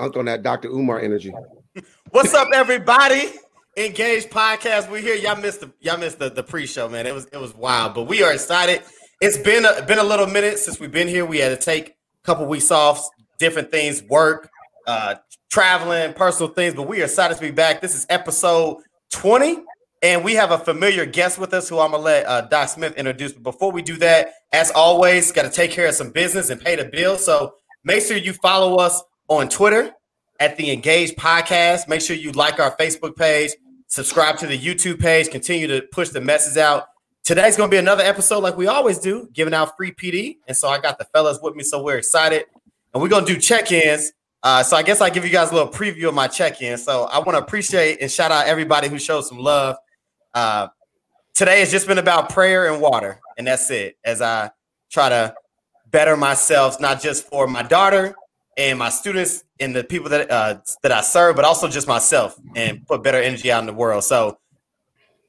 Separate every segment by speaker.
Speaker 1: I'm that Dr. Umar energy.
Speaker 2: What's up, everybody? Engage podcast. We here. Y'all missed the y'all missed the, the pre-show, man. It was it was wild, but we are excited. It's been a, been a little minute since we've been here. We had to take a couple weeks off, different things, work, uh, traveling, personal things, but we are excited to be back. This is episode 20, and we have a familiar guest with us who I'm gonna let uh, Doc Smith introduce. But before we do that, as always, got to take care of some business and pay the bill. So make sure you follow us on Twitter at the Engage Podcast. Make sure you like our Facebook page, subscribe to the YouTube page, continue to push the message out. Today's going to be another episode like we always do, giving out free PD. And so I got the fellas with me, so we're excited. And we're going to do check ins. Uh, so I guess I give you guys a little preview of my check in. So I want to appreciate and shout out everybody who showed some love. Uh, today has just been about prayer and water. And that's it as I try to better myself, not just for my daughter, and my students and the people that uh, that I serve, but also just myself and put better energy out in the world. So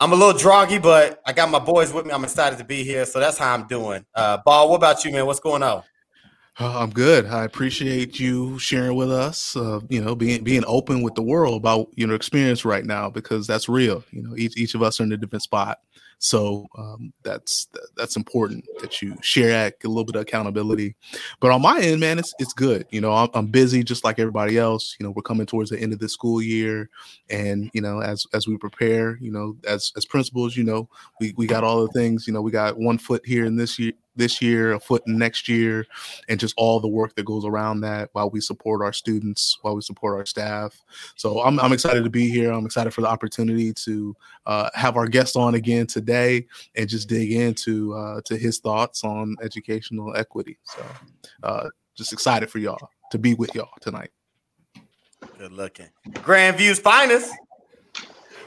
Speaker 2: I'm a little droggy, but I got my boys with me. I'm excited to be here. So that's how I'm doing. Uh, Ball, what about you, man? What's going on?
Speaker 3: Uh, I'm good. I appreciate you sharing with us. Uh, you know, being being open with the world about your know experience right now because that's real. You know, each each of us are in a different spot. So um, that's that's important that you share that, a little bit of accountability. But on my end, man, it's it's good. You know, I'm, I'm, busy just like everybody else. You know, we're coming towards the end of the school year, and you know, as as we prepare, you know, as as principals, you know, we we got all the things. You know, we got one foot here in this year this year, a foot next year, and just all the work that goes around that while we support our students, while we support our staff. So I'm, I'm excited to be here. I'm excited for the opportunity to uh, have our guest on again today and just dig into uh, to his thoughts on educational equity. So uh, just excited for y'all to be with y'all tonight.
Speaker 2: Good looking. Grand View's finest.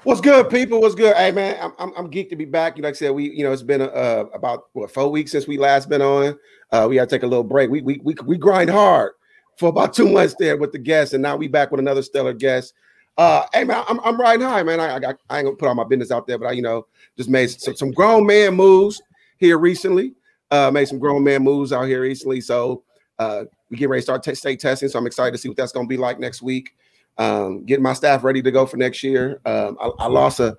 Speaker 1: What's good, people? What's good? Hey, man, I'm, I'm, I'm geeked to be back. You know, like I said, we, you know, it's been uh, about what four weeks since we last been on. Uh, we to take a little break. We, we we we grind hard for about two months there with the guests, and now we back with another stellar guest. Uh, hey man, I'm, I'm riding high, man. I, I, I ain't gonna put all my business out there, but I, you know, just made some, some grown man moves here recently. Uh, made some grown man moves out here recently. So uh, we get ready to start t- state testing. So I'm excited to see what that's gonna be like next week um, getting my staff ready to go for next year. Um, I, I, lost a,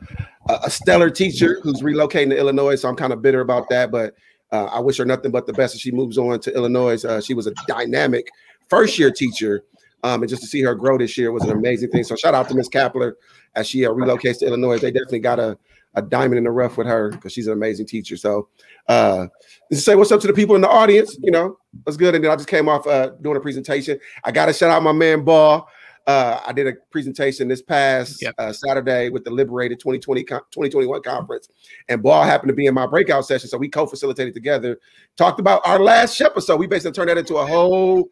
Speaker 1: a stellar teacher who's relocating to Illinois, so I'm kind of bitter about that. But uh, I wish her nothing but the best as she moves on to Illinois. Uh, she was a dynamic first year teacher, um, and just to see her grow this year was an amazing thing. So shout out to Miss Kapler as she uh, relocates to Illinois. They definitely got a, a diamond in the rough with her because she's an amazing teacher. So uh, say what's up to the people in the audience. You know, that's good. And then I just came off uh, doing a presentation. I got to shout out my man Ball. Uh, I did a presentation this past yep. uh, Saturday with the Liberated 2020 2021 conference, and Ball happened to be in my breakout session, so we co-facilitated together. Talked about our last episode. We basically turned that into a whole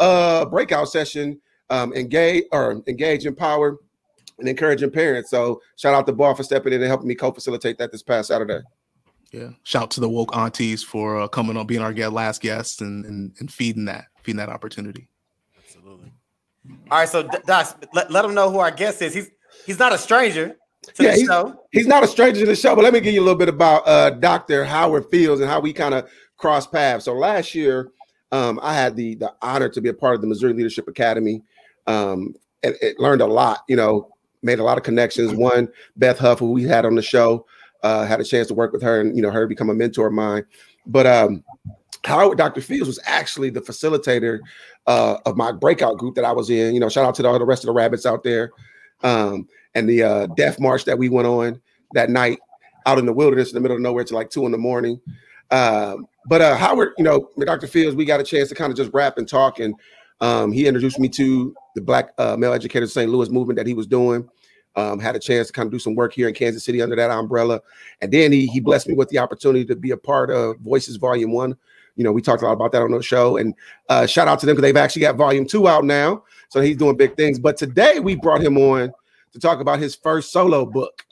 Speaker 1: uh, breakout session. Um, engage or engage, empower, and encouraging parents. So shout out to Ball for stepping in and helping me co-facilitate that this past Saturday.
Speaker 3: Yeah, shout to the woke aunties for uh, coming on, being our last guest, and, and and feeding that feeding that opportunity.
Speaker 2: All right, so Doc, let, let him know who our guest is. He's he's not a stranger to yeah, the
Speaker 1: he's,
Speaker 2: show.
Speaker 1: He's not a stranger to the show, but let me give you a little bit about uh, Dr. Howard Fields and how we kind of cross paths. So last year, um, I had the the honor to be a part of the Missouri Leadership Academy. Um, and it learned a lot, you know, made a lot of connections. One, Beth Huff, who we had on the show, uh, had a chance to work with her and you know her become a mentor of mine. But um, Howard Dr. Fields was actually the facilitator uh, of my breakout group that I was in. You know, shout out to all the rest of the rabbits out there. Um, and the uh, death march that we went on that night out in the wilderness in the middle of nowhere to like two in the morning. Um, but uh, Howard, you know, Dr. Fields, we got a chance to kind of just rap and talk. And um, he introduced me to the Black uh, Male Educators St. Louis movement that he was doing. Um, had a chance to kind of do some work here in Kansas City under that umbrella. And then he, he blessed me with the opportunity to be a part of Voices Volume One, you know, we talked a lot about that on the show. And uh, shout out to them because they've actually got volume two out now. So he's doing big things. But today we brought him on to talk about his first solo book,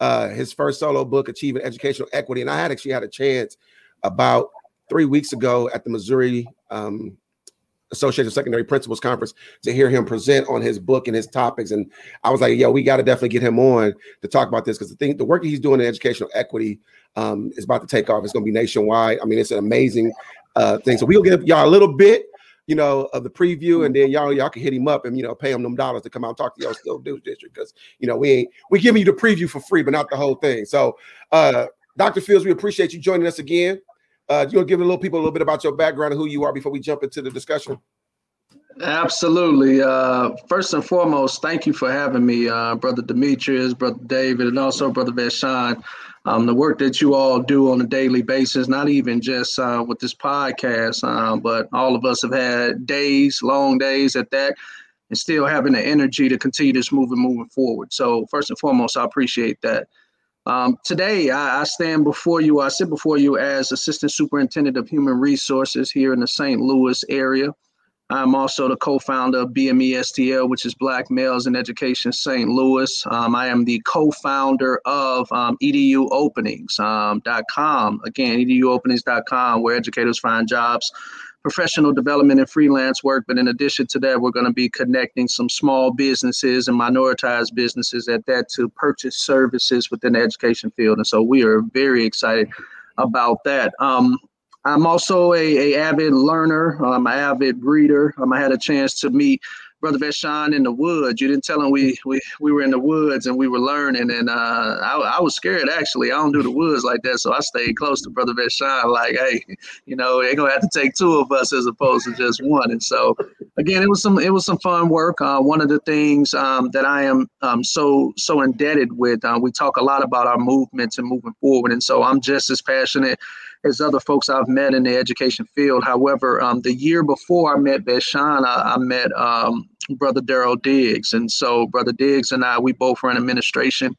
Speaker 1: uh, his first solo book, Achieving Educational Equity. And I had actually had a chance about three weeks ago at the Missouri um, Association of Secondary Principals Conference to hear him present on his book and his topics. And I was like, yo, we got to definitely get him on to talk about this because the thing, the work he's doing in educational equity um, is about to take off. It's going to be nationwide. I mean, it's an amazing uh, thing. So we'll give y'all a little bit you know, of the preview, and then y'all y'all can hit him up and you know pay him them dollars to come out and talk to y'all still news district because you know we ain't we giving you the preview for free, but not the whole thing. So, uh, Dr. Fields, we appreciate you joining us again. Uh, you want to give a little people a little bit about your background and who you are before we jump into the discussion?
Speaker 4: Absolutely. Uh, first and foremost, thank you for having me, uh, Brother Demetrius, Brother David, and also Brother Vashon. Um, the work that you all do on a daily basis, not even just uh, with this podcast, uh, but all of us have had days, long days at that, and still having the energy to continue this moving, moving forward. So, first and foremost, I appreciate that. Um, today, I, I, stand before you, I sit before you as Assistant Superintendent of Human Resources here in the St. Louis area. I'm also the co-founder of BME STL, which is Black Males in Education St. Louis. Um, I am the co-founder of um, EDUopenings.com. Um, Again, EDUopenings.com, where educators find jobs, professional development, and freelance work. But in addition to that, we're going to be connecting some small businesses and minoritized businesses at that to purchase services within the education field. And so we are very excited about that. Um, I'm also a, a avid learner. I'm an avid reader. Um, I had a chance to meet Brother Vashon in the woods. You didn't tell him we we, we were in the woods and we were learning, and uh, I, I was scared actually. I don't do the woods like that, so I stayed close to Brother Vashon. Like, hey, you know, they're gonna have to take two of us as opposed to just one. And so, again, it was some it was some fun work. Uh, one of the things um, that I am um, so so indebted with. Uh, we talk a lot about our movements and moving forward, and so I'm just as passionate as other folks I've met in the education field. However, um, the year before I met Vashon, I, I met um, Brother Daryl Diggs. And so, Brother Diggs and I, we both were in administration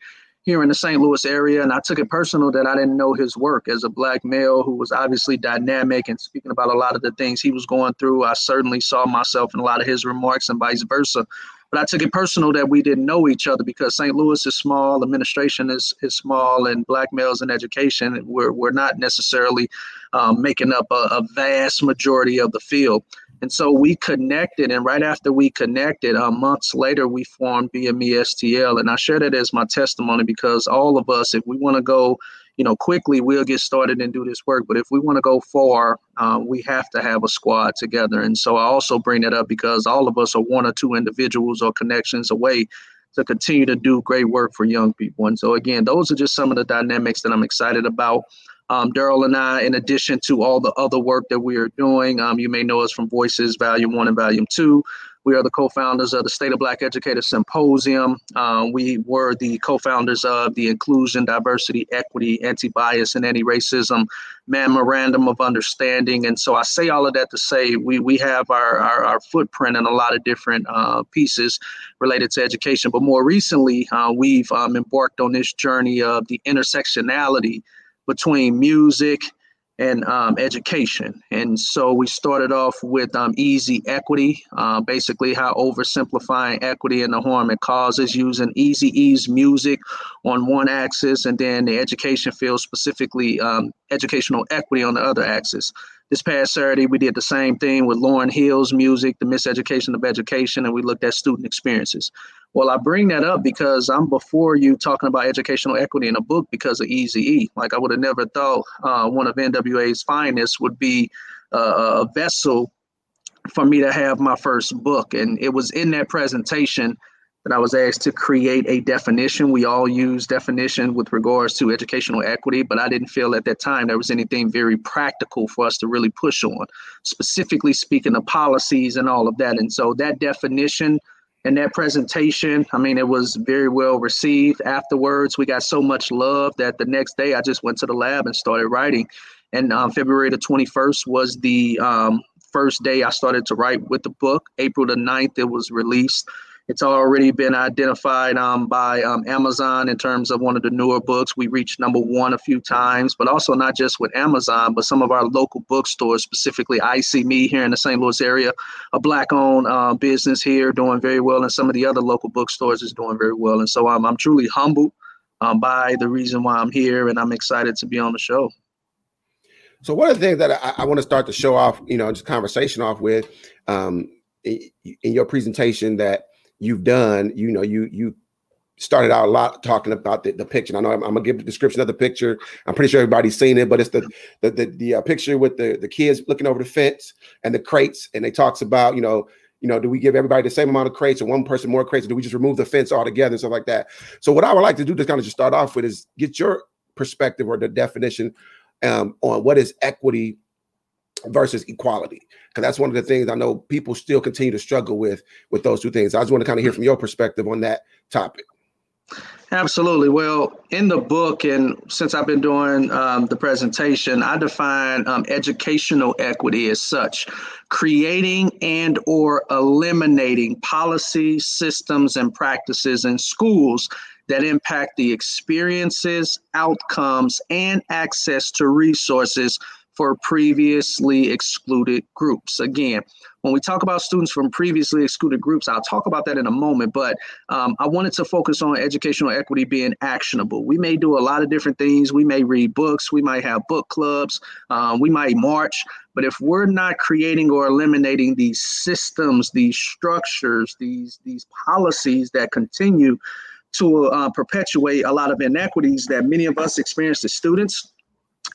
Speaker 4: here in the St. Louis area. And I took it personal that I didn't know his work as a black male who was obviously dynamic and speaking about a lot of the things he was going through. I certainly saw myself in a lot of his remarks and vice versa. But I took it personal that we didn't know each other because St. Louis is small, administration is, is small, and black males in education, we're, we're not necessarily um, making up a, a vast majority of the field. And so we connected, and right after we connected, uh, months later, we formed BME STL. And I share that as my testimony because all of us, if we want to go you know, quickly we'll get started and do this work. But if we want to go far, um, we have to have a squad together. And so I also bring that up because all of us are one or two individuals or connections away to continue to do great work for young people. And so again, those are just some of the dynamics that I'm excited about. Um, Daryl and I, in addition to all the other work that we are doing, um, you may know us from Voices Volume One and Volume Two. We are the co-founders of the State of Black Educators Symposium. Uh, we were the co-founders of the Inclusion, Diversity, Equity, Anti-Bias, and Anti-Racism Memorandum of Understanding. And so I say all of that to say we we have our our, our footprint in a lot of different uh, pieces related to education. But more recently, uh, we've um, embarked on this journey of the intersectionality between music, and um, education. And so we started off with um, easy equity, uh, basically how oversimplifying equity and the harm it causes using easy ease music on one axis, and then the education field, specifically um, educational equity on the other axis. This past Saturday, we did the same thing with Lauryn Hill's music, The Miseducation of Education, and we looked at student experiences. Well, I bring that up because I'm before you talking about educational equity in a book because of Easy E. Like I would have never thought uh, one of NWA's finest would be uh, a vessel for me to have my first book. And it was in that presentation that I was asked to create a definition. We all use definition with regards to educational equity, but I didn't feel at that time there was anything very practical for us to really push on, specifically speaking of policies and all of that. And so that definition and that presentation, I mean, it was very well received. Afterwards, we got so much love that the next day I just went to the lab and started writing. And um, February the 21st was the um, first day I started to write with the book. April the 9th, it was released. It's already been identified um, by um, Amazon in terms of one of the newer books. We reached number one a few times, but also not just with Amazon, but some of our local bookstores, specifically EyeSeeMe here in the St. Louis area, a black-owned uh, business here doing very well, and some of the other local bookstores is doing very well. And so I'm, I'm truly humbled um, by the reason why I'm here, and I'm excited to be on the show.
Speaker 1: So one of the things that I, I want to start to show off, you know, just conversation off with, um, in your presentation that you've done, you know, you you started out a lot talking about the, the picture. I know I'm, I'm, gonna give the description of the picture. I'm pretty sure everybody's seen it, but it's the the the, the uh, picture with the the kids looking over the fence and the crates, and it talks about you know you know do we give everybody the same amount of crates or one person more crates, or do we just remove the fence altogether and stuff like that? So what I would like to do to kind of just start off with is get your perspective or the definition um, on what is equity versus equality. Because that's one of the things i know people still continue to struggle with with those two things. I just want to kind of hear from your perspective on that topic.
Speaker 4: Absolutely. Well, in the book, and since I've been doing um, the presentation, I define um, educational equity as such: creating and or eliminating policy systems, and practices in schools that impact the experiences, outcomes, and access to resources for previously excluded groups. Again, when we talk about students from previously excluded groups, I'll talk about that in a moment, but um, I wanted to focus on educational equity being actionable. We may do a lot of different things. We may read books, we might have book clubs, um, we might march, but if we're not creating or eliminating these systems, these structures, these, these policies that continue to uh, perpetuate a lot of inequities that many of us experience as students,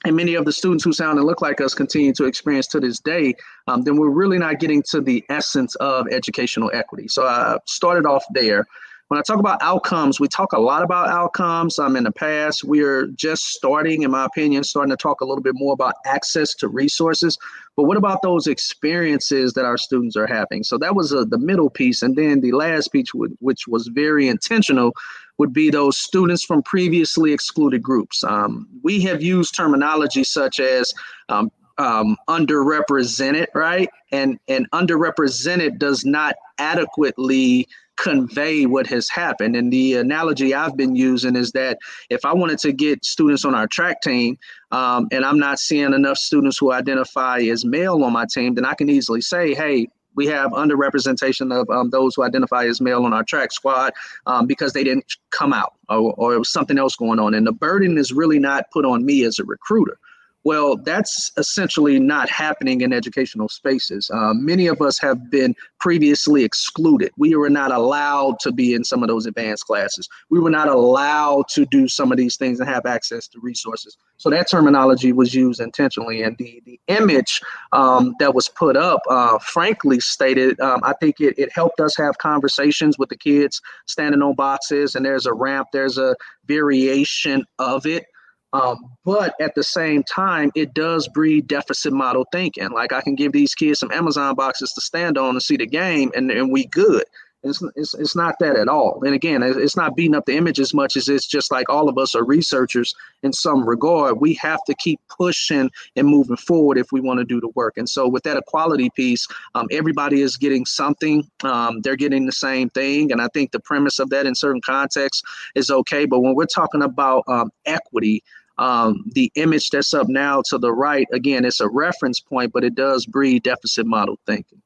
Speaker 4: and many of the students who sound and look like us continue to experience to this day, um, then we're really not getting to the essence of educational equity. So I started off there. When I talk about outcomes, we talk a lot about outcomes. Um, in the past, we're just starting, in my opinion, starting to talk a little bit more about access to resources. But what about those experiences that our students are having? So that was uh, the middle piece. And then the last piece, which was very intentional, would be those students from previously excluded groups. Um, we have used terminology such as um, um, underrepresented, right? And and underrepresented does not adequately convey what has happened. And the analogy I've been using is that if I wanted to get students on our track team, um, and I'm not seeing enough students who identify as male on my team, then I can easily say, hey, we have underrepresentation of um, those who identify as male on our track squad um, because they didn't come out or, or it was something else going on. And the burden is really not put on me as a recruiter. Well, that's essentially not happening in educational spaces. Uh, many of us have been previously excluded. We were not allowed to be in some of those advanced classes. We were not allowed to do some of these things and have access to resources. So that terminology was used intentionally. And the, the image um, that was put up, uh, frankly stated, um, I think it, it helped us have conversations with the kids standing on boxes, and there's a ramp, there's a variation of it. Um, but at the same time, it does breed deficit model thinking. Like I can give these kids some Amazon boxes to stand on and see the game, and, and we good. It's, it's, it's not that at all. And again, it's not beating up the image as much as it's just like all of us are researchers in some regard. We have to keep pushing and moving forward if we want to do the work. And so, with that equality piece, um, everybody is getting something. Um, they're getting the same thing. And I think the premise of that in certain contexts is okay. But when we're talking about um, equity, um, the image that's up now to the right, again, it's a reference point, but it does breed deficit model thinking.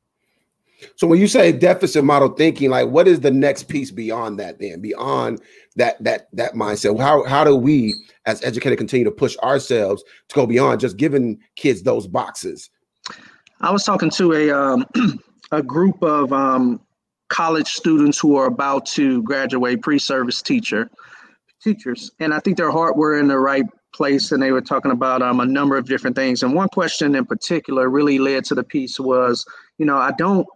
Speaker 1: So when you say deficit model thinking, like what is the next piece beyond that then? Beyond that that that mindset. How how do we as educators continue to push ourselves to go beyond just giving kids those boxes?
Speaker 4: I was talking to a um, a group of um, college students who are about to graduate pre-service teacher teachers, and I think their heart were in the right place, and they were talking about um, a number of different things. And one question in particular really led to the piece was, you know, I don't,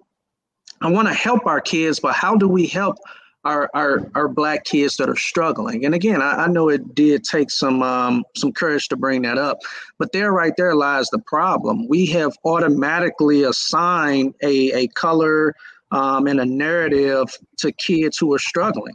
Speaker 4: I want to help our kids, but how do we help our, our our black kids that are struggling. And again, I, I know it did take some um, some courage to bring that up, but there, right there, lies the problem. We have automatically assigned a a color um, and a narrative to kids who are struggling.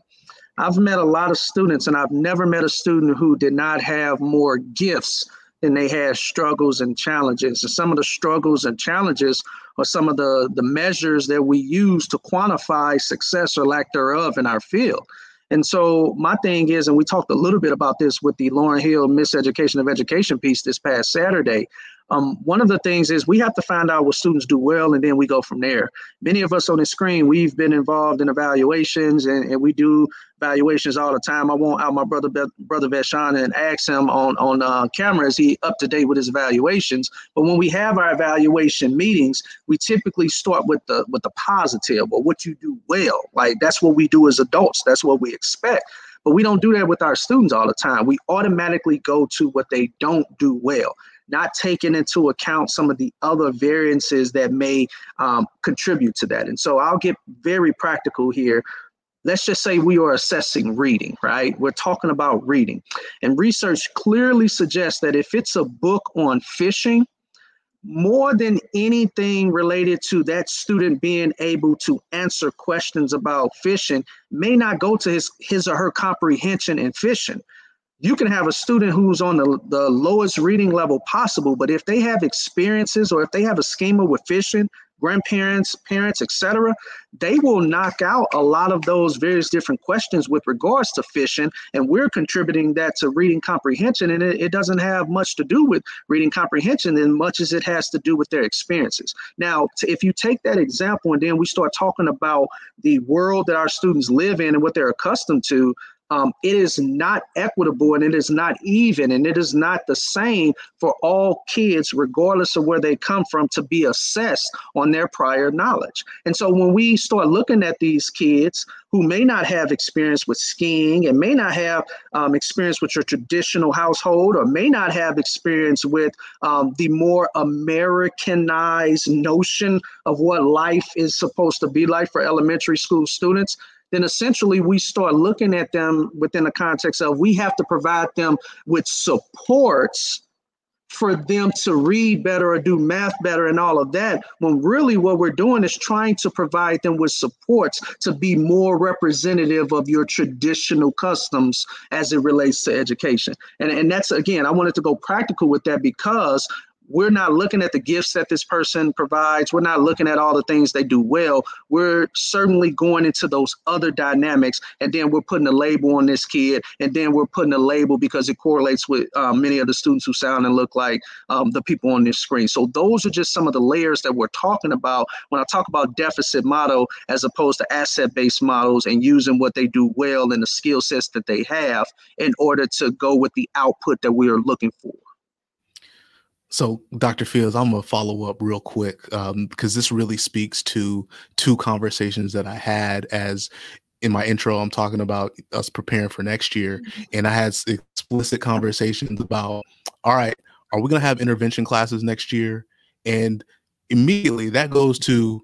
Speaker 4: I've met a lot of students, and I've never met a student who did not have more gifts than they had struggles and challenges. And some of the struggles and challenges are some of the, the measures that we use to quantify success or lack thereof in our field. And so my thing is, and we talked a little bit about this with the Lauryn Hill Miseducation of Education piece this past Saturday. Um, one of the things is we have to find out what students do well and then we go from there. Many of us on the screen, we've been involved in evaluations and, and we do evaluations all the time. I won't out my brother brother Vashon and ask him on on uh, camera is he up to date with his evaluations. But when we have our evaluation meetings, we typically start with the with the positive or what you do well. Like that's what we do as adults. That's what we expect. But we don't do that with our students all the time. We automatically go to what they don't do well not taking into account some of the other variances that may um, contribute to that. And so I'll get very practical here. Let's just say we are assessing reading, right? We're talking about reading. And research clearly suggests that if it's a book on fishing, more than anything related to that student being able to answer questions about fishing may not go to his his or her comprehension in fishing you can have a student who's on the, the lowest reading level possible, but if they have experiences or if they have a schema with fishing, grandparents, parents, etc., they will knock out a lot of those various different questions with regards to fishing. And we're contributing that to reading comprehension. And it, it doesn't have much to do with reading comprehension as much as it has to do with their experiences. Now, if you take that example and then we start talking about the world that our students live in and what they're accustomed to, um, it is not equitable and it is not even and it is not the same for all kids, regardless of where they come from, to be assessed on their prior knowledge. And so when we start looking at these kids who may not have experience with skiing and may not have um, experience with your traditional household or may not have experience with um, the more Americanized notion of what life is supposed to be like for elementary school students, then essentially we start looking at them within the context of we have to provide them with supports for them to read better or do math better and all of that when really what we're doing is trying to provide them with supports to be more representative of your traditional customs as it relates to education. And, and that's again i wanted to go practical with that because we're not looking at the gifts that this person provides. We're not looking at all the things they do well. We're certainly going into those other dynamics, and then we're putting a label on this kid, and then we're putting a label because it correlates with um, many of the students who sound and look like um, the people on this screen. So those are just some of the layers that we're talking about when I talk about deficit model as opposed to asset-based models and using what they do well and the skill sets that they have in order to go with the output that we are looking for.
Speaker 3: So, Dr. Fields, I'm gonna follow up real quick um, because this really speaks to two conversations that I had as in my intro. I'm talking about us preparing for next year, mm-hmm. and I had explicit conversations about, all right, are we gonna have intervention classes next year? And immediately that goes to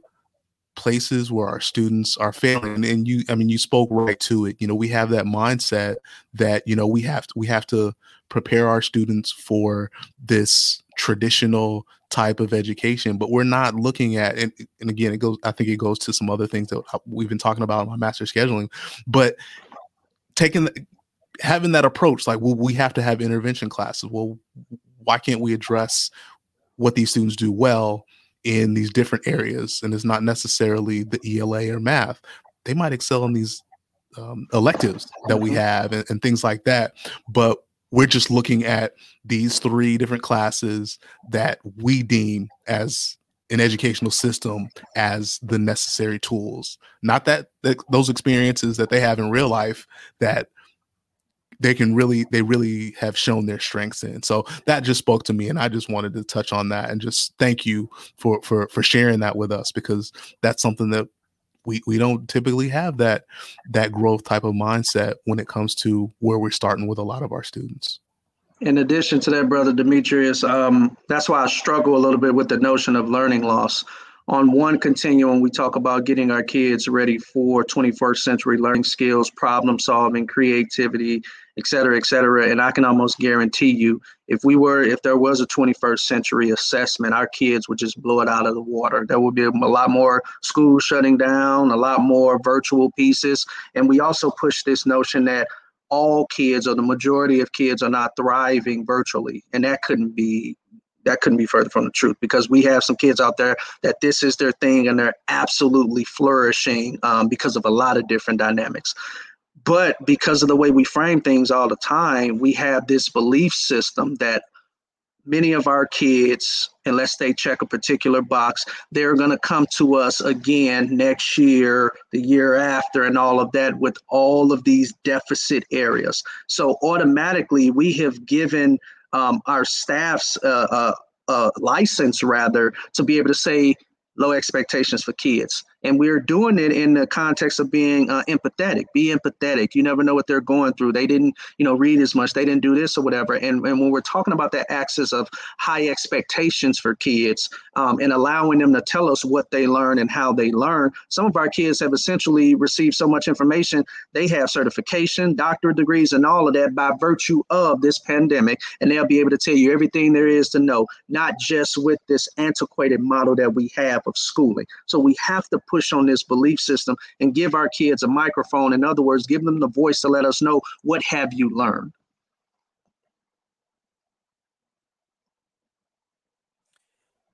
Speaker 3: places where our students are failing and you i mean you spoke right to it you know we have that mindset that you know we have to we have to prepare our students for this traditional type of education but we're not looking at and, and again it goes i think it goes to some other things that we've been talking about in my master scheduling but taking having that approach like well we have to have intervention classes. Well why can't we address what these students do well in these different areas? And it's not necessarily the ela or math. They might excel in these um, electives that we mm-hmm. have and, and things like that but we're just looking at these three different classes that we deem as an educational system as the necessary tools. Not that, those experiences that they have in real life that they can really they really have shown their strengths in. So that just spoke to me and i just wanted to touch on that and just thank you for for for sharing that with us because that's something that we we don't typically have that that growth type of mindset when it comes to where we're starting with a lot of our students.
Speaker 4: In addition to that brother demetrius um, that's why i struggle a little bit with the notion of learning loss. On one continuum we talk about getting our kids ready for 21st century learning skills problem solving creativity et cetera, et cetera. And I can almost guarantee you, if we were, if there was a 21st century assessment, our kids would just blow it out of the water. There would be a lot more schools shutting down, a lot more virtual pieces. And we also push this notion that all kids or the majority of kids are not thriving virtually. And that couldn't be that couldn't be further from the truth because we have some kids out there that this is their thing and they're absolutely flourishing um, because of a lot of different dynamics. But because of the way we frame things all the time, we have this belief system that many of our kids, unless they check a particular box, they're going to come to us again next year, the year after, and all of that with all of these deficit areas. So automatically, we have given um, our staffs a, license, rather, to be able to say low expectations for kids and we're doing it in the context of being uh, empathetic be empathetic. You never know what they're going through. They didn't you know read as much. They didn't do this or whatever. And, and when we're talking about that axis of high expectations for kids um, and allowing them to tell us what they learn and how they learn some of our kids have essentially received so much information. They have certification doctorate degrees and all of that by virtue of this pandemic. And they'll be able to tell you everything there is to know not just with this antiquated model that we have of schooling. So we have to push on this belief system and give our kids a microphone. In other words, give them the voice to let us know what have you learned.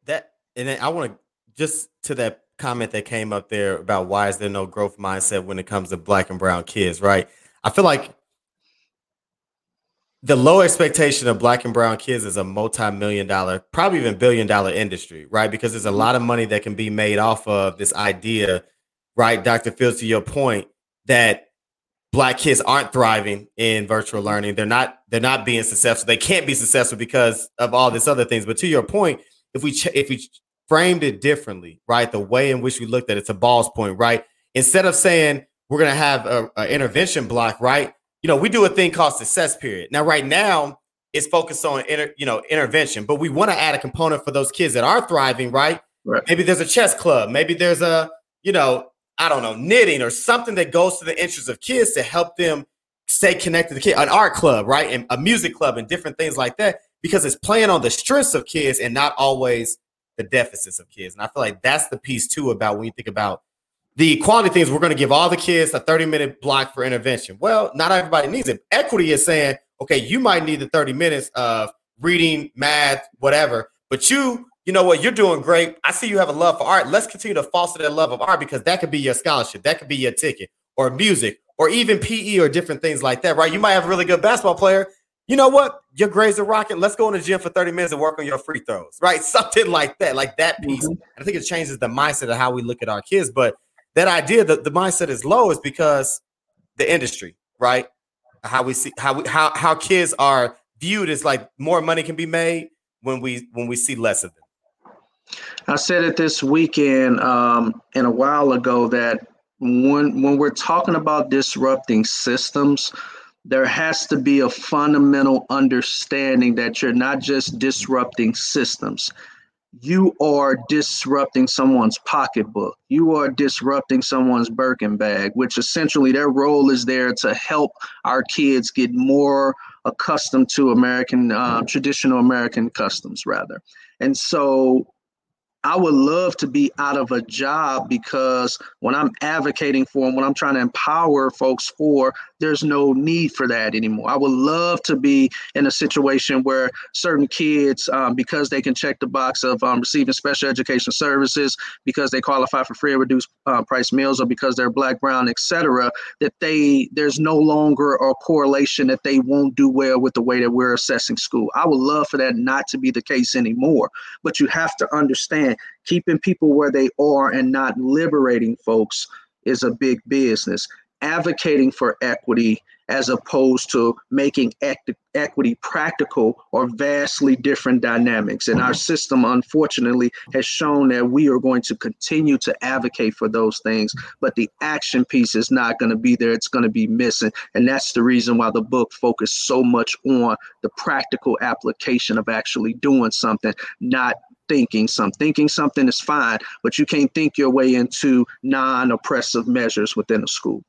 Speaker 2: That and then I want to just to that comment that came up there about why is there no growth mindset when it comes to black and brown kids, right? I feel like the low expectation of black and brown kids is a multi-million dollar, probably even billion dollar industry, right? Because there's a mm-hmm. lot of money that can be made off of this idea, right? Dr. Fields, to your point, that black kids aren't thriving in virtual mm-hmm. learning. They're not, they're not being successful. They can't be successful because of all these other things. But to your point, if we ch- if we framed it differently, right? The way in which we looked at it, it's a ball's point, right? Instead of saying we're gonna have a, a intervention block, right? You know, we do a thing called success period. Now, right now, it's focused on inter, you know intervention, but we want to add a component for those kids that are thriving, right? right? Maybe there's a chess club, maybe there's a you know I don't know knitting or something that goes to the interests of kids to help them stay connected to kids, an art club, right, and a music club and different things like that, because it's playing on the strengths of kids and not always the deficits of kids. And I feel like that's the piece too about when you think about the equality thing is we're going to give all the kids a 30 minute block for intervention. Well, not everybody needs it. Equity is saying, okay, you might need the 30 minutes of reading, math, whatever, but you, you know what, you're doing great. I see you have a love for art. Let's continue to foster that love of art because that could be your scholarship, that could be your ticket, or music, or even PE or different things like that, right? You might have a really good basketball player. You know what? Your grades are rocking. Let's go in the gym for 30 minutes and work on your free throws, right? Something like that, like that piece. Mm-hmm. I think it changes the mindset of how we look at our kids. But that idea that the mindset is low is because the industry, right? How we see how we how how kids are viewed is like more money can be made when we when we see less of them.
Speaker 4: I said it this weekend um, and a while ago that when when we're talking about disrupting systems, there has to be a fundamental understanding that you're not just disrupting systems you are disrupting someone's pocketbook. You are disrupting someone's Birkin bag, which essentially their role is there to help our kids get more accustomed to American, uh, traditional American customs, rather. And so I would love to be out of a job because when I'm advocating for them, when I'm trying to empower folks for, there's no need for that anymore. I would love to be in a situation where certain kids, um, because they can check the box of um, receiving special education services, because they qualify for free or reduced uh, price meals, or because they're black, brown, etc., that they there's no longer a correlation that they won't do well with the way that we're assessing school. I would love for that not to be the case anymore. But you have to understand keeping people where they are and not liberating folks is a big business. Advocating for equity as opposed to making equity practical are vastly different dynamics. And our system, unfortunately, has shown that we are going to continue to advocate for those things, but the action piece is not going to be there. It's going to be missing. And that's the reason why the book focused so much on the practical application of actually doing something, not thinking some thinking something is fine but you can't think your way into non-oppressive measures within a school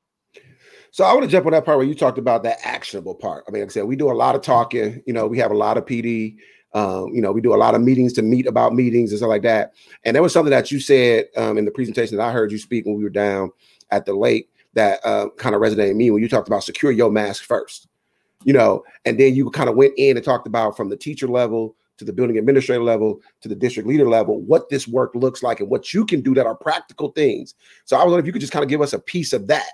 Speaker 1: so i want to jump on that part where you talked about that actionable part. I mean like i said we do a lot of talking you know we have a lot of pd um, you know we do a lot of meetings to meet about meetings and stuff like that. And there was something that you said um, in the presentation that i heard you speak when we were down at the lake that uh, kind of resonated me when you talked about secure your mask first you know and then you kind of went in and talked about from the teacher level to the building administrator level to the district leader level what this work looks like and what you can do that are practical things. So i was wondering if you could just kind of give us a piece of that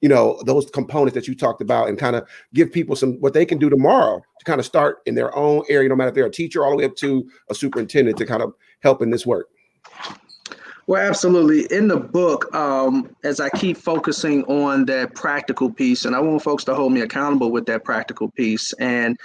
Speaker 1: you know those components that you talked about and kind of give people some what they can do tomorrow to kind of start in their own area no matter if they're a teacher all the way up to a superintendent to kind of help in this work
Speaker 4: well, absolutely. In the book, um, as I keep focusing on that practical piece, and I want folks to hold me accountable with that practical piece. And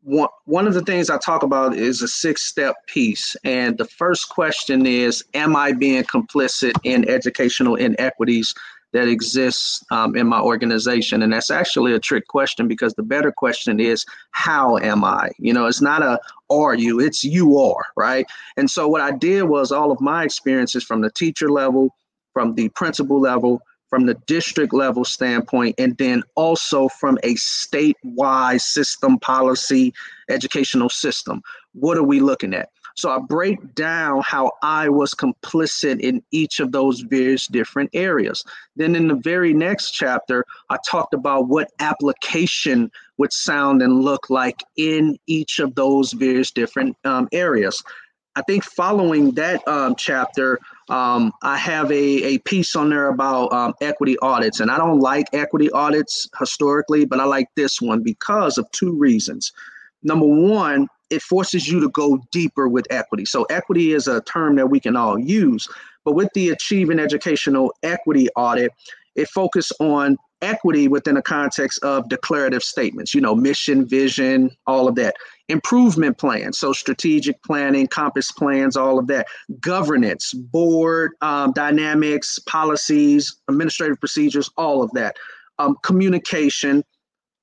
Speaker 4: one, one of the things I talk about is a six step piece. And the first question is Am I being complicit in educational inequities that exists um, in my organization? And that's actually a trick question because the better question is, how am I? You know, it's not a are you, it's you are, right? And so what I did was all of my experiences from the teacher level, from the principal level, from the district level standpoint, and then also from a statewide system policy educational system. What are we looking at? So I break down how I was complicit in each of those various different areas. Then in the very next chapter, I talked about what application would sound and look like in each of those various different um, areas. I think following that um, chapter, um, I have a, a piece on there about um, equity audits. And I don't like equity audits historically, but I like this one because of two reasons. Number one, it forces you to go deeper with equity. So, equity is a term that we can all use, but with the Achieving Educational Equity Audit, it focuses on equity within the context of declarative statements, you know, mission, vision, all of that. Improvement plans, so strategic planning, compass plans, all of that. Governance, board um, dynamics, policies, administrative procedures, all of that. Um, communication,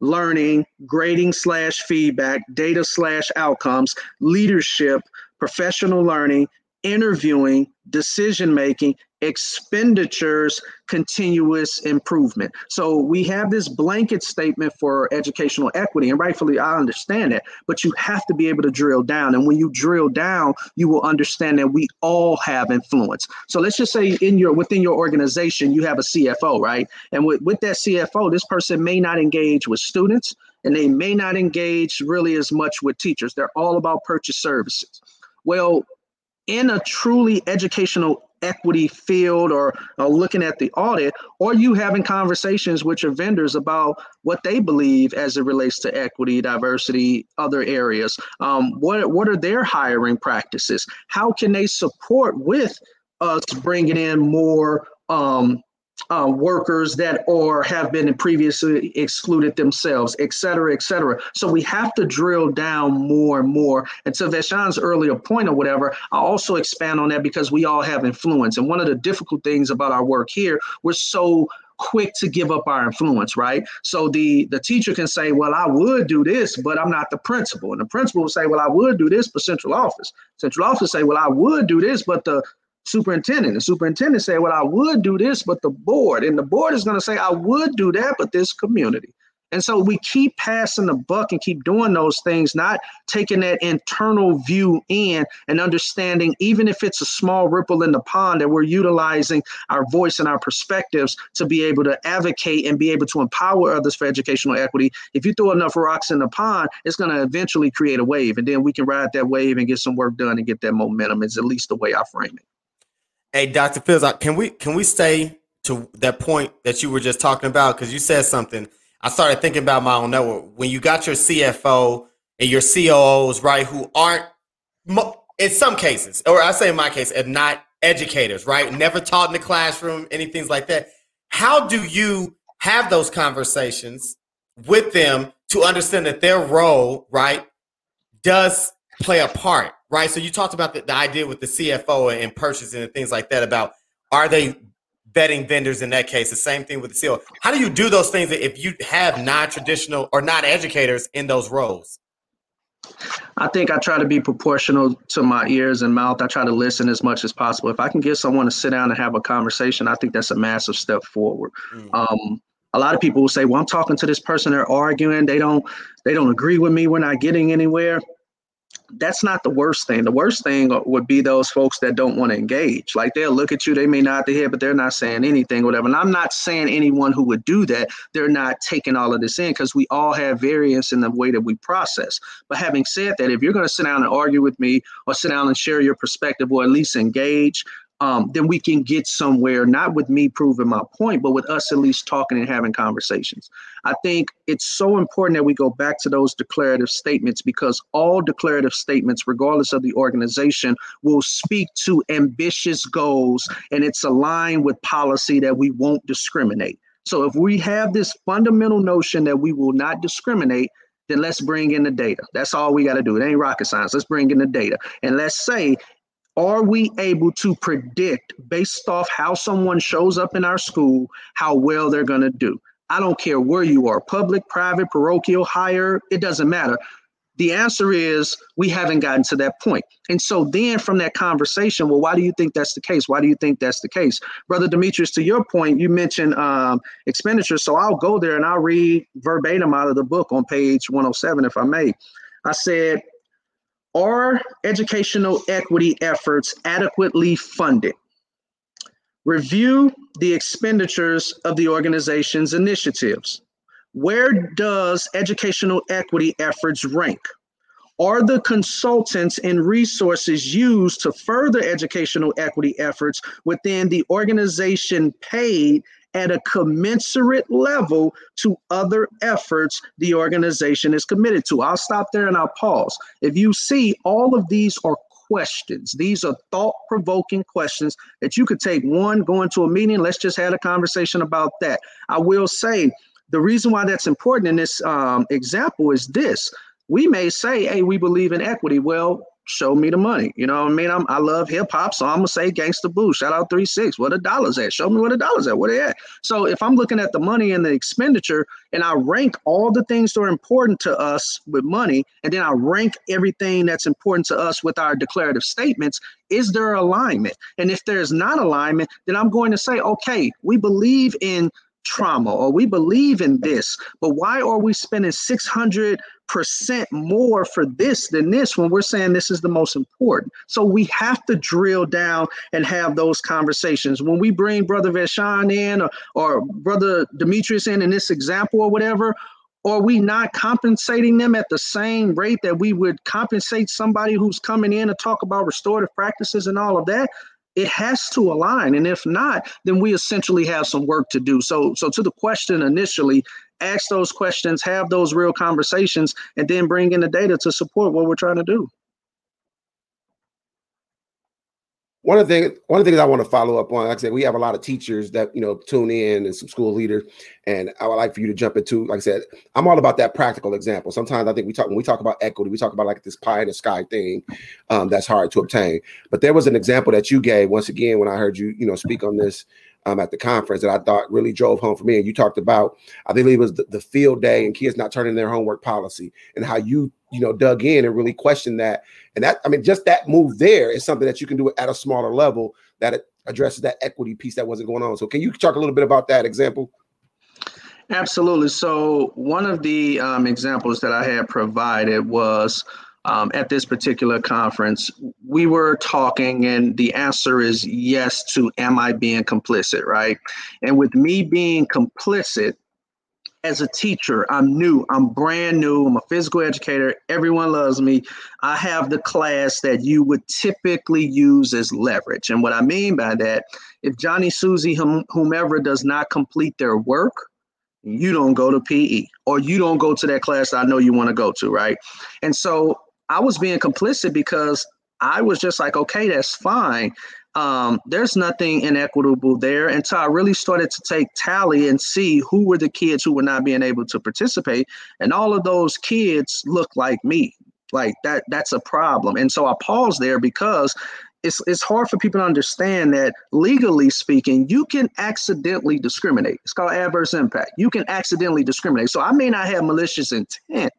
Speaker 4: learning, grading slash feedback, data slash outcomes, leadership, professional learning, interviewing, decision making, expenditures, continuous improvement. So we have this blanket statement for educational equity, and rightfully I understand it, but you have to be able to drill down. And when you drill down, you will understand that we all have influence. So let's just say in your within your organization, you have a CFO, right? And with, with that CFO, this person may not engage with students and they may not engage really as much with teachers. They're all about purchase services. Well, in a truly educational equity field or uh, looking at the audit, or you having conversations with your vendors about what they believe as it relates to equity, diversity, other areas. Um, what, what are their hiring practices? How can they support with us bringing in more um, uh, workers that or have been previously excluded themselves, et cetera, et cetera. So we have to drill down more and more. And to Vashon's earlier point or whatever, I also expand on that because we all have influence. And one of the difficult things about our work here, we're so quick to give up our influence, right? So the the teacher can say, "Well, I would do this, but I'm not the principal," and the principal will say, "Well, I would do this for central office." Central office say, "Well, I would do this, but the superintendent. The superintendent say, Well, I would do this, but the board, and the board is going to say, I would do that, but this community. And so we keep passing the buck and keep doing those things, not taking that internal view in and understanding, even if it's a small ripple in the pond, that we're utilizing our voice and our perspectives to be able to advocate and be able to empower others for educational equity. If you throw enough rocks in the pond, it's going to eventually create a wave. And then we can ride that wave and get some work done and get that momentum, is at least the way I frame it.
Speaker 2: Hey, Dr. Fields, uh, can we can we stay to that point that you were just talking about? Because you said something. I started thinking about my own network. When you got your CFO and your COOs, right, who aren't in some cases, or I say in my case, are not educators, right? Never taught in the classroom, anything like that. How do you have those conversations with them to understand that their role, right, does play a part right? So you talked about the, the idea with the CFO and purchasing and things like that about are they vetting vendors in that case? The same thing with the CEO. How do you do those things if you have non-traditional or not educators in those roles?
Speaker 4: I think I try to be proportional to my ears and mouth. I try to listen as much as possible. If I can get someone to sit down and have a conversation, I think that's a massive step forward. Mm. Um, a lot of people will say, "Well, I'm talking to this person. They're arguing. They don't. They don't agree with me. We're not getting anywhere." That's not the worst thing. The worst thing would be those folks that don't want to engage. Like they'll look at you, they may not hear, but they're not saying anything, whatever. And I'm not saying anyone who would do that, they're not taking all of this in because we all have variance in the way that we process. But having said that, if you're going to sit down and argue with me or sit down and share your perspective or at least engage, um, then we can get somewhere, not with me proving my point, but with us at least talking and having conversations. I think it's so important that we go back to those declarative statements because all declarative statements, regardless of the organization, will speak to ambitious goals and it's aligned with policy that we won't discriminate. So if we have this fundamental notion that we will not discriminate, then let's bring in the data. That's all we got to do. It ain't rocket science. Let's bring in the data. And let's say are we able to predict based off how someone shows up in our school how well they're going to do? I don't care where you are public, private, parochial, higher, it doesn't matter. The answer is we haven't gotten to that point. And so then from that conversation, well, why do you think that's the case? Why do you think that's the case? Brother Demetrius, to your point, you mentioned um, expenditures. So I'll go there and I'll read verbatim out of the book on page 107, if I may. I said, are educational equity efforts adequately funded? Review the expenditures of the organization's initiatives. Where does educational equity efforts rank? Are the consultants and resources used to further educational equity efforts within the organization paid at a commensurate level to other efforts the organization is committed to. I'll stop there and I'll pause. If you see, all of these are questions. These are thought provoking questions that you could take one, go into a meeting, let's just have a conversation about that. I will say the reason why that's important in this um, example is this. We may say, hey, we believe in equity. Well, show me the money. You know what I mean? I'm, I love hip hop, so I'm gonna say Gangsta Boo. Shout out three six. Where the dollars at? Show me where the dollars at. Where they at? So if I'm looking at the money and the expenditure, and I rank all the things that are important to us with money, and then I rank everything that's important to us with our declarative statements, is there alignment? And if there's not alignment, then I'm going to say, okay, we believe in trauma or we believe in this, but why are we spending 600 percent more for this than this when we're saying this is the most important. So we have to drill down and have those conversations. When we bring Brother Vashon in or, or Brother Demetrius in in this example or whatever, are we not compensating them at the same rate that we would compensate somebody who's coming in to talk about restorative practices and all of that? It has to align and if not then we essentially have some work to do so so to the question initially ask those questions, have those real conversations, and then bring in the data to support what we're trying to do.
Speaker 1: One of the things, one of the things I want to follow up on, like I said, we have a lot of teachers that you know tune in and some school leaders, and I would like for you to jump into. Like I said, I'm all about that practical example. Sometimes I think we talk when we talk about equity, we talk about like this pie in the sky thing um, that's hard to obtain. But there was an example that you gave once again when I heard you, you know, speak on this um, at the conference that I thought really drove home for me. And you talked about, I believe it was the, the, field day and kids not turning their homework policy and how you, you know, dug in and really questioned that. And that, I mean, just that move there is something that you can do at a smaller level that addresses that equity piece that wasn't going on. So can you talk a little bit about that example?
Speaker 4: Absolutely. So one of the um, examples that I had provided was um, at this particular conference, we were talking, and the answer is yes to am I being complicit, right? And with me being complicit as a teacher, I'm new, I'm brand new, I'm a physical educator, everyone loves me. I have the class that you would typically use as leverage. And what I mean by that, if Johnny, Susie, whomever does not complete their work, you don't go to PE or you don't go to that class I know you want to go to, right? And so I was being complicit because I was just like, okay, that's fine. Um, there's nothing inequitable there until I really started to take tally and see who were the kids who were not being able to participate. And all of those kids look like me. Like that, that's a problem. And so I paused there because it's it's hard for people to understand that legally speaking, you can accidentally discriminate. It's called adverse impact. You can accidentally discriminate. So I may not have malicious intent,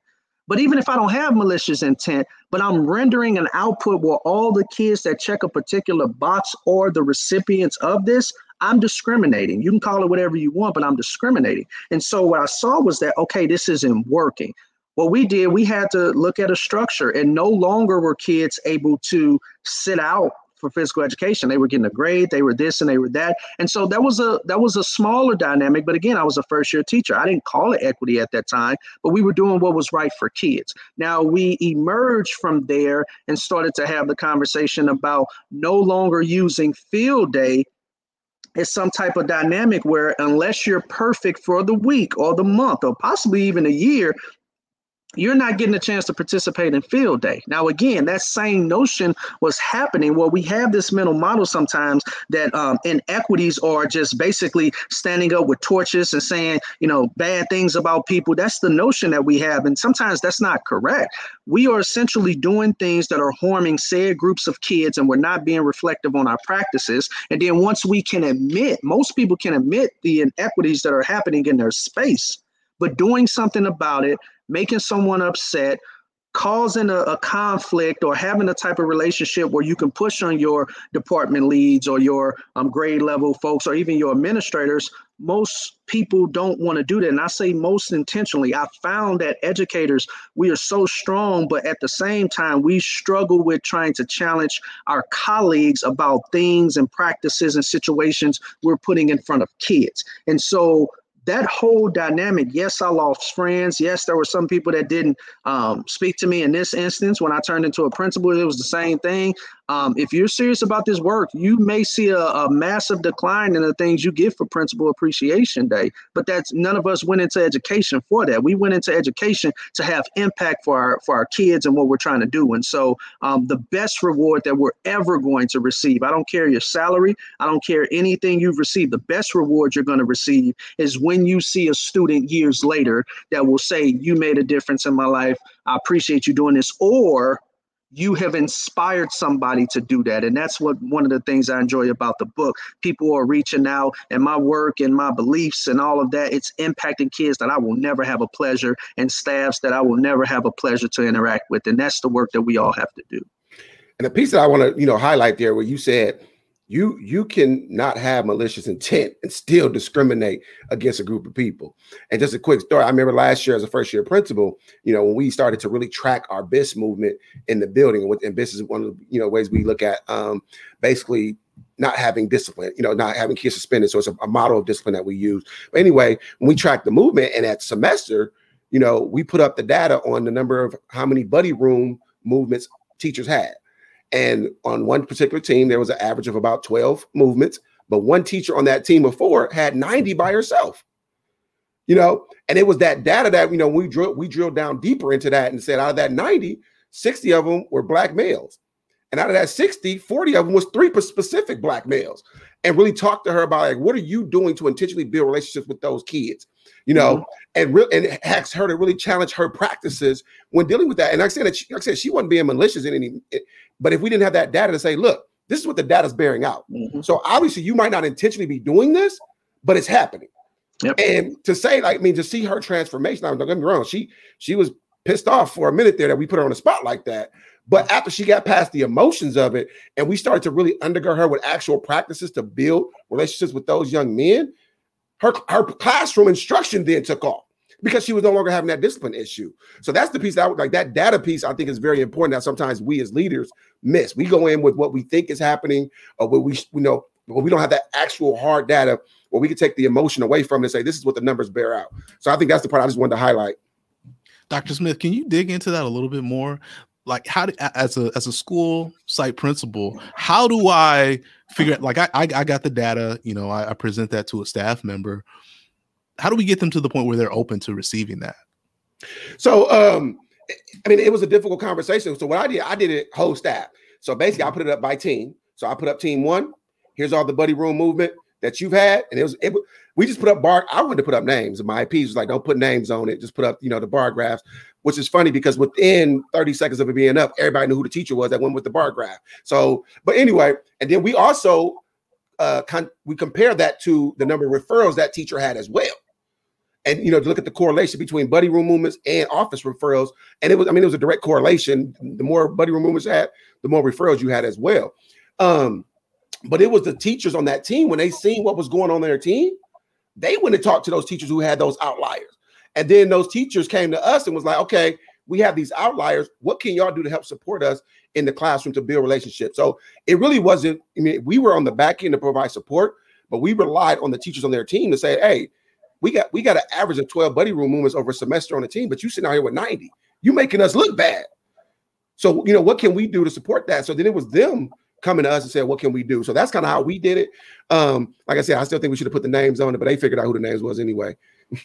Speaker 4: but even if I don't have malicious intent, but I'm rendering an output where all the kids that check a particular box are the recipients of this, I'm discriminating. You can call it whatever you want, but I'm discriminating. And so what I saw was that, okay, this isn't working. What we did, we had to look at a structure, and no longer were kids able to sit out for physical education. They were getting a grade, they were this and they were that. And so that was a that was a smaller dynamic. But again, I was a first year teacher. I didn't call it equity at that time, but we were doing what was right for kids. Now we emerged from there and started to have the conversation about no longer using field day is some type of dynamic where unless you're perfect for the week or the month or possibly even a year you're not getting a chance to participate in field day. Now, again, that same notion was happening where we have this mental model sometimes that um, inequities are just basically standing up with torches and saying, you know, bad things about people. That's the notion that we have. And sometimes that's not correct. We are essentially doing things that are harming said groups of kids and we're not being reflective on our practices. And then once we can admit, most people can admit the inequities that are happening in their space, but doing something about it making someone upset, causing a, a, conflict or having a type of relationship where you can push on your department leads or your um, grade level folks or even your administrators most people don't want to do that. And i say most intentionally. I found that educators we are so strong but at the same time we struggle with trying to challenge our colleagues about things and practices and situations we're putting in front of kids. And so that whole dynamic yes i lost friends. Yes there were some people that didn't um, speak to me in this instance when i turned into a principal. It was the same thing um, if you're serious about this work, you may see a, a, massive decline in the things you get for Principal Appreciation Day. But that's none of us went into education for that. We went into education to have impact for our for our kids and what we're trying to do. And so, um, the best reward that we're ever going to receive, I don't care your salary, I don't care anything you've received. The best reward you're going to receive is when you see a student years later that will say, "You made a difference in my life. I appreciate you doing this," or you have inspired somebody to do that. And that's what one of the things i enjoy about the book. People are reaching out and my work and my beliefs and all of that it's impacting kids that i will never have a pleasure and staffs that i will never have a pleasure to interact with. And that's the work that we all have to do.
Speaker 1: And the piece that i want to you know highlight there where you said you you can not have malicious intent and still discriminate against a group of people and just a quick story i remember last year as a first year principal you know when we started to really track our bis movement in the building and bis is one of the you know ways we look at um, basically not having discipline, you know, not having kids suspended. So it's a, a model of discipline that we use. But anyway, when we track the movement and at semester, you know, we put up the data on the number of how many buddy room movements teachers had. And on one particular team, there was an average of about 12 movements, but one teacher on that team of four had 90 by herself. You know, and it was that data that you know we drilled we drilled down deeper into that and said out of that 90, 60 of them were black males. And out of that 60, 40 of them was three specific black males. And really talked to her about like what are you doing to intentionally build relationships with those kids? You know, mm-hmm. and really and asked her to really challenge her practices when dealing with that. And I said, that she, like I said, she wasn't being malicious in any, but if we didn't have that data to say, look, this is what the data is bearing out. Mm-hmm. So obviously, you might not intentionally be doing this, but it's happening. Yep. And to say, like, I mean, to see her transformation, I don't get me wrong, she she was pissed off for a minute there that we put her on the spot like that. But after she got past the emotions of it, and we started to really undergird her with actual practices to build relationships with those young men, her, her classroom instruction then took off because she was no longer having that discipline issue. So that's the piece that I would like that data piece I think is very important that sometimes we as leaders miss. We go in with what we think is happening uh, or what we you know, but we don't have that actual hard data where we can take the emotion away from it and say this is what the numbers bear out. So I think that's the part I just wanted to highlight.
Speaker 3: Dr. Smith, can you dig into that a little bit more? Like how do, as a as a school site principal how do i figure out like i i, I got the data you know I, I, present that to a staff member. How do we get them to the point where they're open to receiving that?
Speaker 1: So um i mean it was a difficult conversation. So what i did i did it whole staff. So basically i put it up by team. So i put up team one. Here's all the buddy room movement that you've had. And it was it, we just put up bar i wanted to put up names. And my ips was like don't put names on it. Just put up you know the bar graphs which is funny because within 30 seconds of it being up, everybody knew who the teacher was that went with the bar graph. So, but anyway, and then we also uh con- we compare that to the number of referrals that teacher had as well. And you know, to look at the correlation between buddy room movements and office referrals, and it was, I mean, it was a direct correlation. The more buddy room movements had, the more referrals you had as well. Um, but it was the teachers on that team when they seen what was going on their team, they went and talked to those teachers who had those outliers. And then those teachers came to us and was like, okay, we have these outliers. What can y'all do to help support us in the classroom to build relationships? So it really wasn't, I mean, we were on the back end to provide support, but we relied on the teachers on their team to say, hey, we got we got an average of 12 buddy room movements over a semester on the team, but you sitting out here with 90. You making us look bad. So, you know, what can we do to support that? So then it was them coming to us and saying, what can we do? So that's kind of how we did it. Um, like I said, I still think we should have put the names on it, but they figured out who the names was anyway.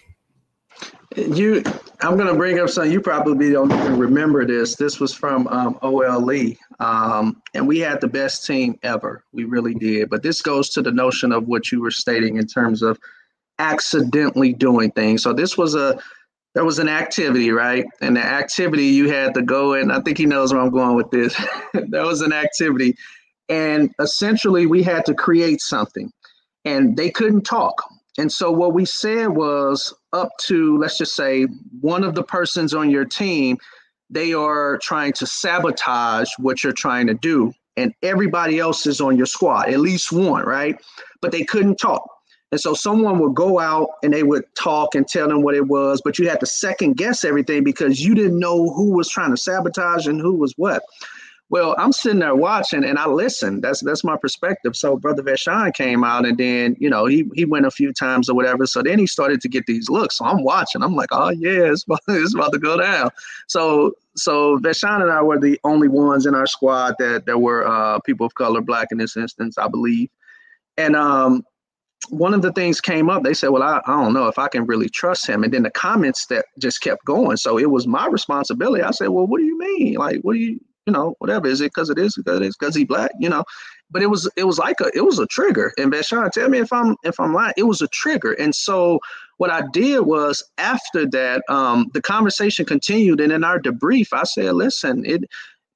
Speaker 4: you, I'm going to bring up something you probably don't even remember this. This was from um, OLE, um, and we had the best team ever. We really did. But this goes to the notion of what you were stating in terms of accidentally doing things. So this was a there was an activity, right? And the activity you had to go in. I think he knows where I'm going with this. there was an activity. And essentially we had to create something. And they couldn't talk. And so what we said was up to, let's just say, one of the persons on your team, they are trying to sabotage what you're trying to do. And everybody else is on your squad, at least one, right? But they couldn't talk. And so someone would go out and they would talk and tell them what it was, but you had to second guess everything because you didn't know who was trying to sabotage and who was what. Well, I'm sitting there watching and I listen. That's that's my perspective. So Brother Vashon came out and then, you know, he he went a few times or whatever. So then he started to get these looks. So I'm watching. I'm like, oh yeah, it's about, it's about to go down. So so Vashon and I were the only ones in our squad that that were uh, people of color, black in this instance, I believe. And um, one of the things came up. They said, "Well, I, I don't know if I can really trust him." And then the comments that just kept going. So it was my responsibility. I said, "Well, what do you mean? Like, what do you, you know, whatever? Is it because it is because it's because he black? You know?" But it was it was like a it was a trigger. And Vashon, tell me if I'm if I'm lying. It was a trigger. And so what I did was after that, um, the conversation continued, and in our debrief, I said, "Listen, it."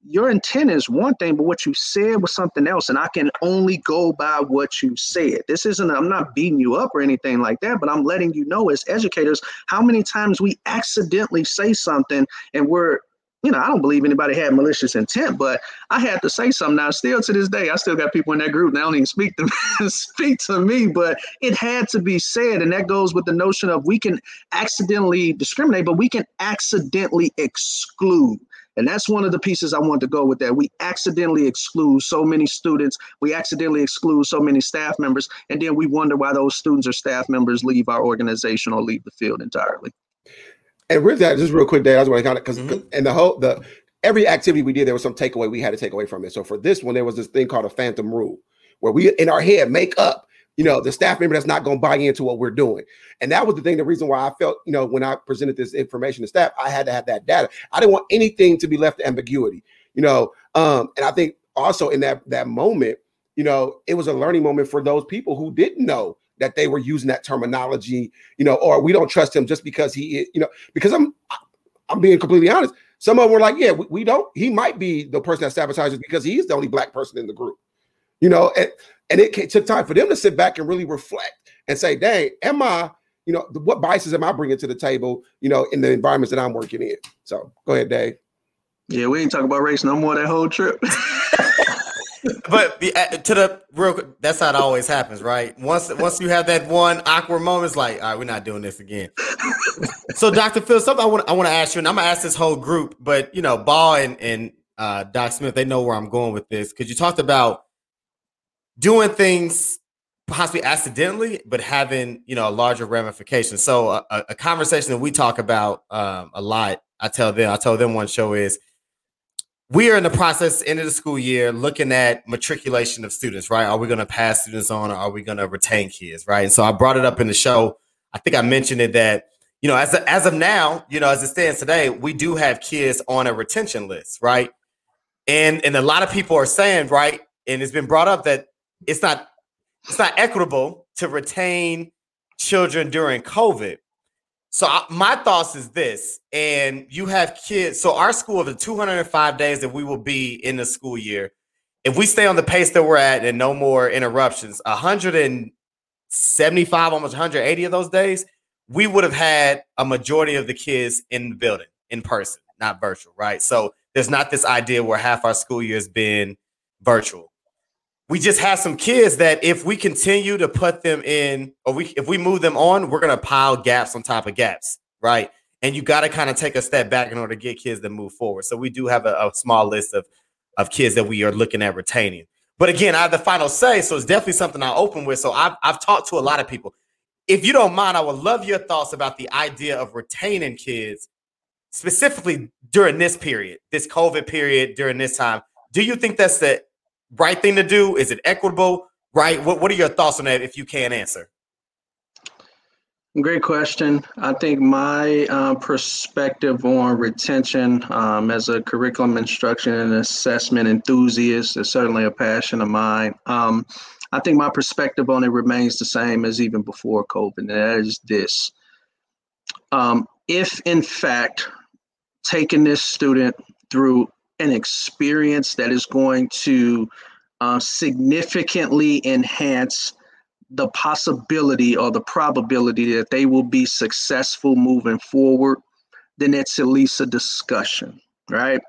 Speaker 4: your intent is one thing, but what you said was something else. And I can only go by what you said. This isn't, I'm not beating you up or anything like that, but I'm letting you know as educators how many times we accidentally say something and we're, you know, I don't believe anybody had malicious intent, but I had to say something. Now, still to this day, I still got people in that group. They don't even speak to me, speak to me, but it had to be said, and that goes with the notion of we can accidentally discriminate, but we can accidentally exclude. And that's one of the pieces I want to go with that. We accidentally exclude so many students, we accidentally exclude so many staff members, and then we wonder why those students or staff members leave our organization or leave the field entirely.
Speaker 1: And with that, just real quick, Dave, I was going to kind of because mm-hmm. and the whole the every activity we did, there was some takeaway we had to take away from it. So for this one, there was this thing called a phantom rule, where we in our head make up you know, the staff member that's not going to buy into what we're doing. And that was the thing, the reason why I felt, you know, when I presented this information to staff, I had to have that data. I didn't want anything to be left to ambiguity, you know. Um, and I think also in that that moment, you know, it was a learning moment for those people who didn't know that they were using that terminology, you know, or we don't trust him just because he, you know, because I'm I'm being completely honest. Some of them were like, yeah, we, we don't. He might be the person that sabotages because he's the only black person in the group, you know. And and it took time for them to sit back and really reflect and say, dang, am I, you know, what biases am I bringing to the table, you know, in the environments that I'm working in? So go ahead, Dave.
Speaker 4: Yeah, we ain't talking about race no more that whole trip.
Speaker 2: but uh, to the real, that's how it always happens, right? Once once you have that one awkward moment, it's like, all right, we're not doing this again. so, Dr. Phil, something I want I want to ask you, and I'm gonna ask this whole group, but you know, Ball and and uh, Doc Smith, they know where I'm going with this because you talked about doing things possibly accidentally, but having you know a larger ramification. So a, a conversation that we talk about um, a lot. I tell them, I tell them one show is we are in the process end of the school year looking at matriculation of students. Right? Are we going to pass students on, or are we going to retain kids? Right? And so I brought it up in the show. I think I mentioned it that you know as as of now, you know as it stands today, we do have kids on a retention list. Right? And and a lot of people are saying right, and it's been brought up that it's not it's not equitable to retain children during COVID. So I, my thoughts is this, and you have kids. So our school, of the 205 days that we will be in the school year, if we stay on the pace that we're at and no more interruptions, 175, almost 180 of those days, we would have had a majority of the kids in the building in person, not virtual, right? So there's not this idea where half our school year has been virtual we just have some kids that if we continue to put them in or we if we move them on, we're gonna pile gaps on top of gaps, right? and you got to kind of take a step back in order to get kids to move forward. So we do have a, a small list of of kids that we are looking at retaining. But again, I have the final say, so it's definitely something I'll open with. So I've I've talked to a lot of people. If you don't mind, I would love your thoughts about the idea of retaining kids, specifically during this period, this COVID period, during this time. Do you think that's the right thing to do? Is it equitable? Right? What What are your thoughts on that? If you can answer.
Speaker 4: Great question. I think my uh, perspective on retention um, as a curriculum instruction and assessment enthusiast is certainly a passion of mine. Um, I think my perspective on it remains the same as even before COVID, and that is this. Um, if, in fact, taking this student through an experience that is going to uh, significantly enhance the possibility or the probability that they will be successful moving forward, then it's at least a discussion, right?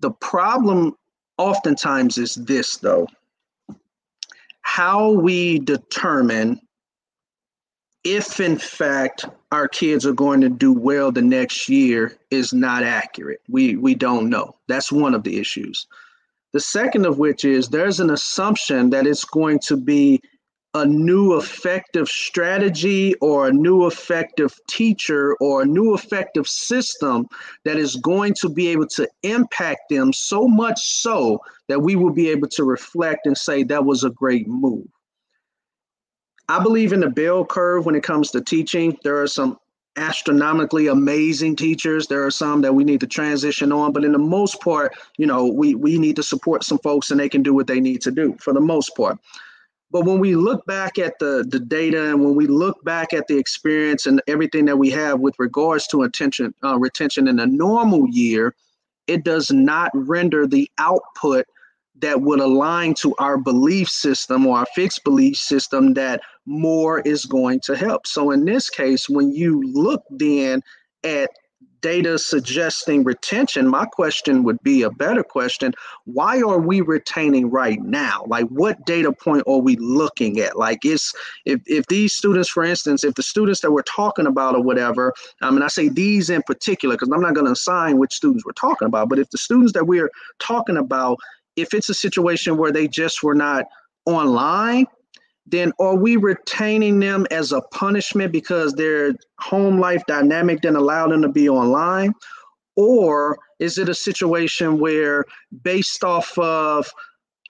Speaker 4: The problem oftentimes is this, though how we determine if, in fact, our kids are going to do well the next year is not accurate. We, we don't know. That's one of the issues. The second of which is there's an assumption that it's going to be a new effective strategy or a new effective teacher or a new effective system that is going to be able to impact them so much so that we will be able to reflect and say that was a great move. I believe in the bell curve when it comes to teaching. There are some astronomically amazing teachers. There are some that we need to transition on, but in the most part, you know, we we need to support some folks and they can do what they need to do for the most part. But when we look back at the, the data and when we look back at the experience and everything that we have with regards to attention, uh, retention in a normal year, it does not render the output that would align to our belief system or our fixed belief system that more is going to help. So in this case, when you look then at data suggesting retention, my question would be a better question. Why are we retaining right now? Like what data point are we looking at? Like is if, if these students, for instance, if the students that we're talking about or whatever, I mean I say these in particular, because I'm not going to assign which students we're talking about, but if the students that we're talking about, if it's a situation where they just were not online, then are we retaining them as a punishment because their home life dynamic didn't allow them to be online? Or is it a situation where, based off of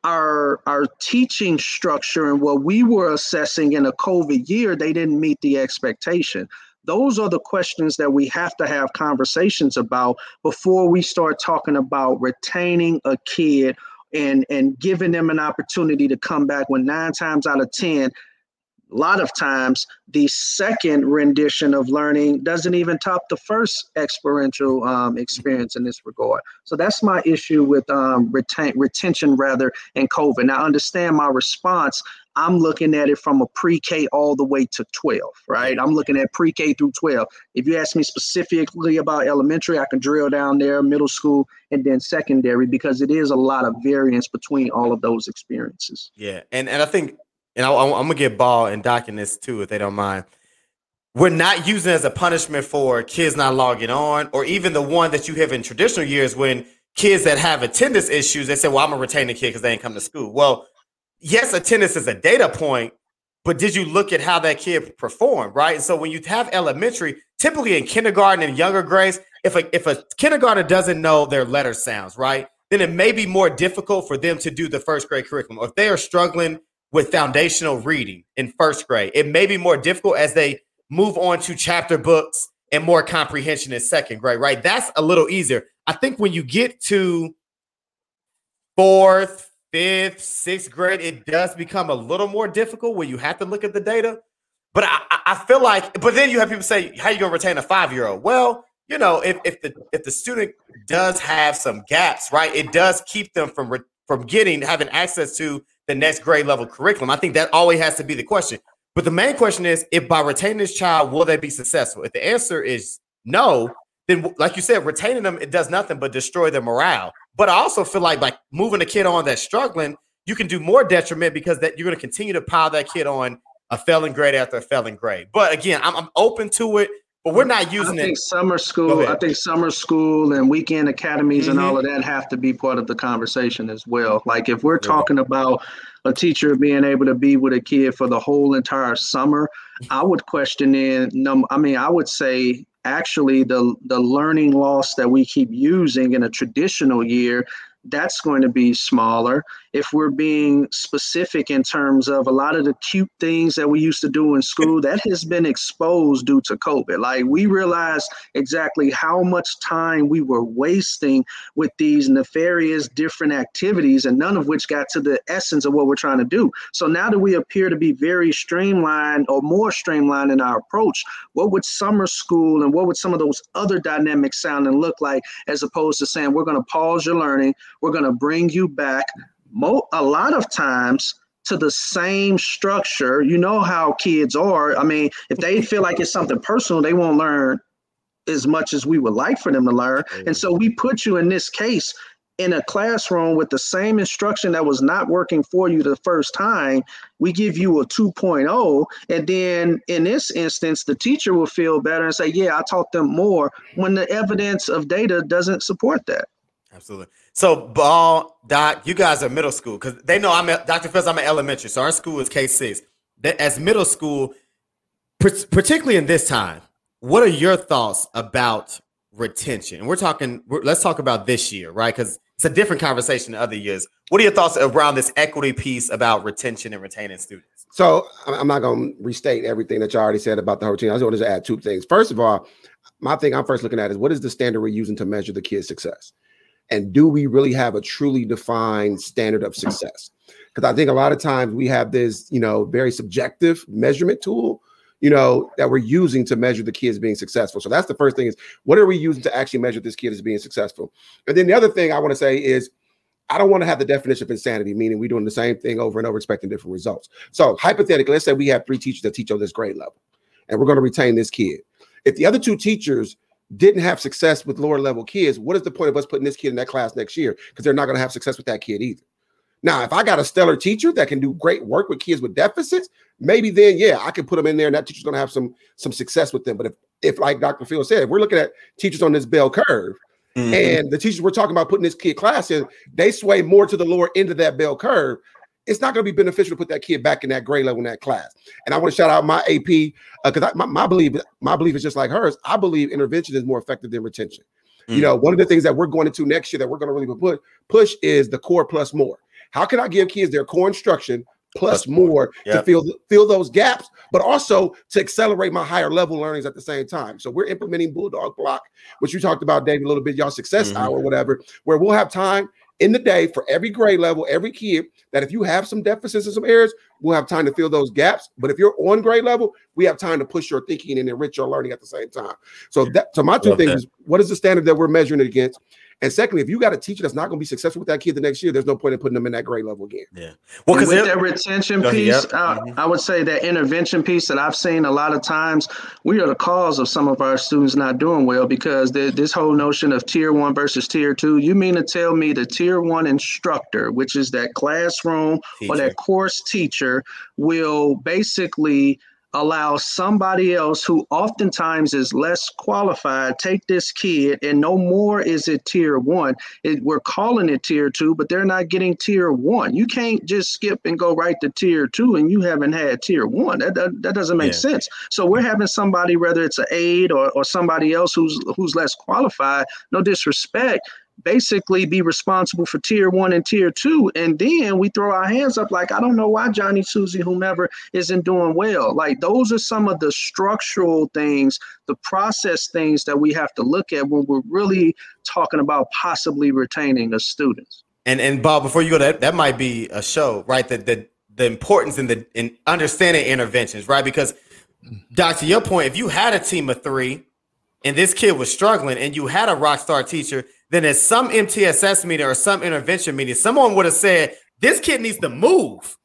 Speaker 4: our our teaching structure and what we were assessing in a COVID year, they didn't meet the expectation? Those are the questions that we have to have conversations about before we start talking about retaining a kid and and giving them an opportunity to come back when nine times out of ten a lot of times the second rendition of learning doesn't even top the first experiential um, experience in this regard so that's my issue with um, retain, retention rather and covid now understand my response I'm looking at it from a pre-K all the way to 12, right? I'm looking at pre-K through 12. If you ask me specifically about elementary, I can drill down there, middle school, and then secondary because it is a lot of variance between all of those experiences.
Speaker 2: Yeah, and and I think, and I, am gonna get Ball and Doc in this too, if they don't mind. We're not using as a punishment for kids not logging on, or even the one that you have in traditional years when kids that have attendance issues, they say, "Well, I'm gonna retain the kid because they ain't come to school." Well yes, attendance is a data point, but did you look at how that kid performed, right? And so when you have elementary, typically in kindergarten and younger grades, if a if a kindergartner doesn't know their letter sounds, right, then it may be more difficult for them to do the first grade curriculum. Or if they are struggling with foundational reading in first grade, it may be more difficult as they move on to chapter books and more comprehension in second grade, right? That's a little easier. I think when you get to fourth, fifth, sixth grade, it does become a little more difficult where you have to look at the data. But I, I feel like, but then you have people say, "How are you gonna retain a five year old?" Well, you know, if, if the if the student does have some gaps, right, it does keep them from from getting having access to the next grade level curriculum. I think that always has to be the question. But the main question is, if by retaining this child, will they be successful? If the answer is no, then like you said, retaining them it does nothing but destroy their morale. But I also feel like like moving a kid on that's struggling, you can do more detriment because that you're going to continue to pile that kid on a failing grade after a failing grade. But again, I'm, I'm open to it. But we're not using
Speaker 4: I think
Speaker 2: it.
Speaker 4: summer school. I think summer school and weekend academies mm-hmm. and all of that have to be part of the conversation as well. Like if we're talking about a teacher being able to be with a kid for the whole entire summer, I would question in. I mean, I would say actually the the learning loss that we keep using in a traditional year that's going to be smaller. If we're being specific in terms of a lot of the cute things that we used to do in school, that has been exposed due to COVID. Like we realized exactly how much time we were wasting with these nefarious different activities, and none of which got to the essence of what we're trying to do. So now that we appear to be very streamlined or more streamlined in our approach, what would summer school and what would some of those other dynamics sound and look like as opposed to saying we're going to pause your learning? We're going to bring you back mo- a lot of times to the same structure. You know how kids are. I mean, if they feel like it's something personal, they won't learn as much as we would like for them to learn. And so we put you in this case in a classroom with the same instruction that was not working for you the first time. We give you a 2.0. And then in this instance, the teacher will feel better and say, Yeah, I taught them more when the evidence of data doesn't support that.
Speaker 2: Absolutely. So, Ball, Doc, you guys are middle school because they know I'm a, Dr. Phillips, I'm an elementary. So, our school is K 6. As middle school, particularly in this time, what are your thoughts about retention? And we're talking, we're, let's talk about this year, right? Because it's a different conversation than other years. What are your thoughts around this equity piece about retention and retaining students?
Speaker 1: So, I'm not going to restate everything that you already said about the routine. I just want to add two things. First of all, my thing I'm first looking at is what is the standard we're using to measure the kid's success? And do we really have a truly defined standard of success? Because I think a lot of times we have this, you know, very subjective measurement tool, you know, that we're using to measure the kids being successful. So that's the first thing is what are we using to actually measure this kid as being successful? And then the other thing I want to say is I don't want to have the definition of insanity, meaning we're doing the same thing over and over, expecting different results. So hypothetically, let's say we have three teachers that teach on this grade level, and we're going to retain this kid. If the other two teachers didn't have success with lower level kids, what is the point of us putting this kid in that class next year? Because they're not going to have success with that kid either. Now, if I got a stellar teacher that can do great work with kids with deficits, maybe then yeah, I can put them in there and that teacher's going to have some some success with them. But if if like Dr. Phil said, if we're looking at teachers on this bell curve, mm-hmm. and the teachers we're talking about putting this kid class in, they sway more to the lower end of that bell curve it's not going to be beneficial to put that kid back in that grade level in that class. And I want to shout out my AP because uh, my, my belief my belief is just like hers. I believe intervention is more effective than retention. Mm. You know, one of the things that we're going into next year that we're going to really put push is the core plus more. How can I give kids their core instruction plus, plus more to fill fill those gaps, but also to accelerate my higher level learnings at the same time. So we're implementing Bulldog Block, which you talked about, Dave, a little bit, y'all success mm-hmm. hour, whatever, where we'll have time in the day for every grade level, every kid, that if you have some deficits and some errors, we'll have time to fill those gaps. But if you're on grade level, we have time to push your thinking and enrich your learning at the same time. So that so my two Love things that. is what is the standard that we're measuring it against? And secondly, if you got a teacher that's not going to be successful with that kid the next year, there's no point in putting them in that grade level again.
Speaker 2: Yeah.
Speaker 4: Well, because that retention piece, yep. I, mm-hmm. I, would say that intervention piece that I've seen a lot of times, we are the cause of some of our students not doing well because the, this whole notion of tier one versus tier two. You mean to tell me the tier one instructor, which is that classroom teacher. or that course teacher, will basically allow somebody else who oftentimes is less qualified take this kid and no more is it tier one. It, we're calling it tier two but they're not getting tier one. You can't just skip and go right to tier two and you haven't had tier one. That, that, that doesn't make yeah. sense. So we're having somebody whether it's an aide or, or somebody else who's who's less qualified no disrespect basically be responsible for tier one and tier two. And then we throw our hands up like, I don't know why Johnny, Susie, whomever isn't doing well. Like those are some of the structural things, the process things that we have to look at when we're really talking about possibly retaining the students.
Speaker 2: And and Bob, before you go, that that might be a show, right? That the the importance in the in understanding interventions, right? Because Doc, to your point, if you had a team of three and this kid was struggling and you had a rock star teacher then at some MTSS meeting or some intervention meeting, someone would have said, This kid needs to move.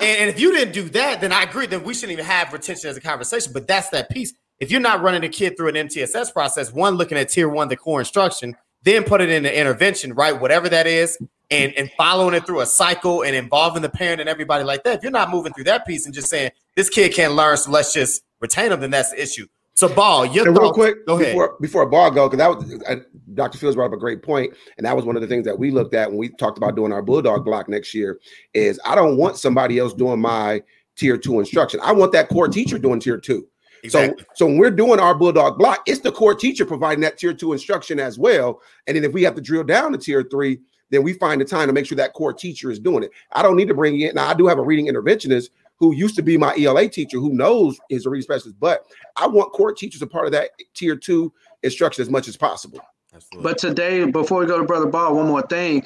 Speaker 2: And, if you didn't do that, then I agree, then we shouldn't even have retention as a conversation. But that's that piece. If you're not running a kid through an MTSS process, one, looking at tier one, the core instruction, then put it in the intervention, right? Whatever that is, and, and following it through a cycle and involving the parent and everybody like that. If you're not moving through that piece and just saying this kid can't learn, so let's just retain them, then that's the issue. So, ball, your
Speaker 1: and real quick,
Speaker 2: go ahead.
Speaker 1: Before, before ball go, because that was uh, Dr. Fields brought up a great point, and that was one of the things that we looked at when we talked about doing our bulldog block next year. Is I don't want somebody else doing my tier two instruction. I want that core teacher doing tier two. Exactly. So, so when we're doing our bulldog block, it's the core teacher providing that tier two instruction as well. And then if we have to drill down to tier three, then we find the time to make sure that core teacher is doing it. I don't need to bring in. Now I do have a reading interventionist who used to be my ELA teacher who knows is a reading specialist, but I want core teachers a part of that tier two instruction as much as possible.
Speaker 4: Absolutely. But today, before we go to Brother Ball, one more thing.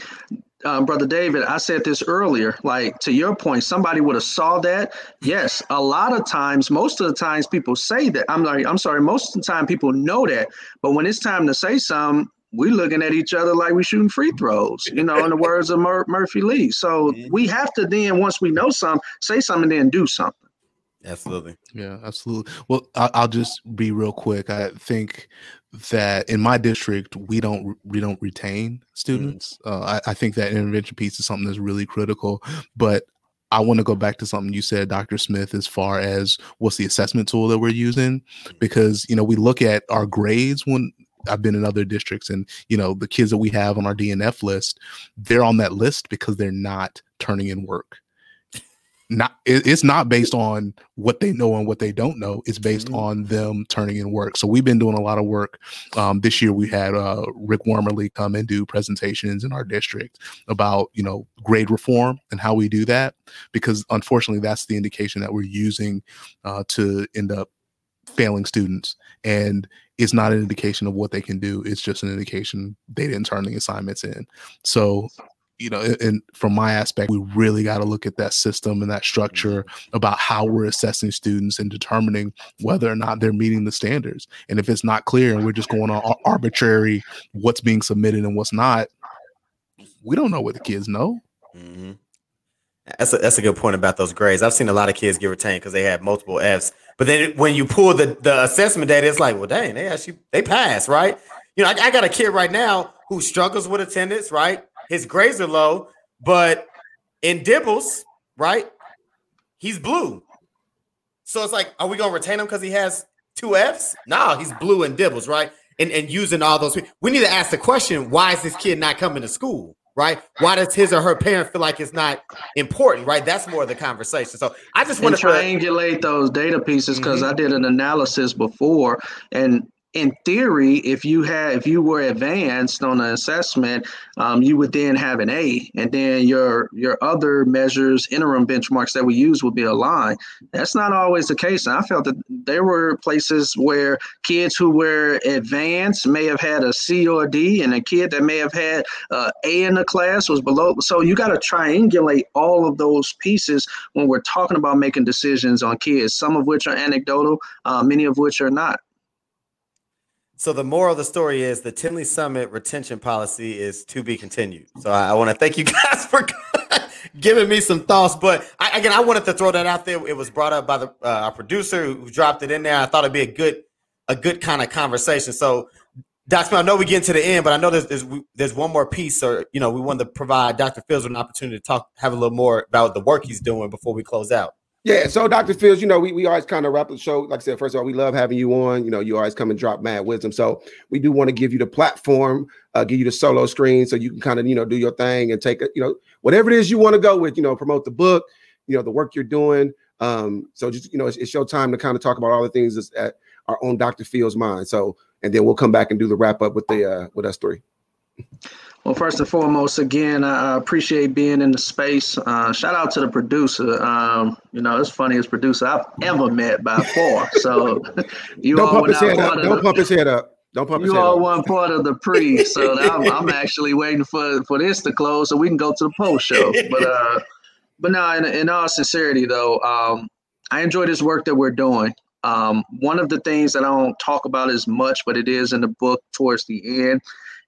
Speaker 4: Um, brother David, I said this earlier. Like to your point, somebody would have saw that. Yes, a lot of times, most of the times, people say that. I'm like, I'm sorry. Most of the time, people know that, but when it's time to say something, we looking at each other like we shooting free throws, you know, in the words of Mur- Murphy Lee. So mm-hmm. we have to then, once we know something, say something, then do something.
Speaker 2: Absolutely.
Speaker 3: Yeah, absolutely. Well, I'll just be real quick. I think that in my district we don't we don't retain students. Mm. Uh, I, I think that intervention piece is something that's really critical. But I want to go back to something you said, Dr. Smith, as far as what's the assessment tool that we're using, mm-hmm. because you know we look at our grades when I've been in other districts, and you know the kids that we have on our DNF list, they're on that list because they're not turning in work. Not it, it's not based on what they know and what they don't know. It's based mm-hmm. on them turning in work. So we've been doing a lot of work. Um, this year we had uh, Rick Wormeli come and do presentations in our district about you know grade reform and how we do that because unfortunately that's the indication that we're using uh, to end up failing students and it's not an indication of what they can do it's just an indication they didn't turn the assignments in so you know and from my aspect we really got to look at that system and that structure mm-hmm. about how we're assessing students and determining whether or not they're meeting the standards and if it's not clear and we're just going on arbitrary what's being submitted and what's not we don't know what the kids know mm-hmm.
Speaker 2: That's a, that's a good point about those grades. I've seen a lot of kids get retained because they had multiple Fs. But then when you pull the, the assessment data, it's like, well, dang, they actually they pass, right? You know, I, I got a kid right now who struggles with attendance, right? His grades are low, but in DIBELS, right? He's blue. So it's like, are we gonna retain him because he has two Fs? No, he's blue in DIBELS, right? And and using all those. We need to ask the question: Why is this kid not coming to school? Right? Why does his or her parent feel like it's not important, right? That's more of the conversation. So I just want
Speaker 4: to triangulate those data pieces because mm-hmm. I did an analysis before, and in theory, if you had if you were advanced on an assessment, um, you would then have an A, and then your your other measures, interim benchmarks that we use would be aligned. That's not always the case. And I felt that there were places where kids who were advanced may have had a C or a D, and a kid that may have had uh, A in the class was below. So you got to triangulate all of those pieces when we're talking about making decisions on kids. Some of which are anecdotal, uh, many of which are not.
Speaker 2: So the moral of the story is the Tinley Summit retention policy is to be continued. So I, I want to thank you guys for giving me some thoughts. But I, again, I wanted to throw that out there. It was brought up by the uh, our producer who dropped it in there. I thought it'd be a good a good kind of conversation. So, Dr. I know we get to the end, but I know there's, there's there's one more piece, or you know, we want to provide Dr. Fields an opportunity to talk, have a little more about the work he's doing before we close out.
Speaker 1: Yeah, so Dr. Fields, you know, we, we always kind of wrap the show. Like I said, first of all, we love having you on. You know, you always come and drop mad wisdom. So we do want to give you the platform, uh, give you the solo screen so you can kind of, you know, do your thing and take it, you know, whatever it is you want to go with, you know, promote the book, you know, the work you're doing. Um, so just, you know, it's, it's your time to kind of talk about all the things that's at our own Dr. Fields mind. So, and then we'll come back and do the wrap up with the, uh, with us three.
Speaker 4: Well, first and foremost, again, I appreciate being in the space. Uh, shout out to the producer. Um, you know, it's funniest producer I've ever met by far. So
Speaker 1: you don't all pump his head up. Don't the, pump his head up. Don't pump
Speaker 4: you all one part of the pre, so I'm, I'm, actually waiting for for this to close so we can go to the post show. But uh, but now, in, in all sincerity, though, um, I enjoy this work that we're doing. Um, one of the things that I don't talk about as much, but it is in the book towards the end,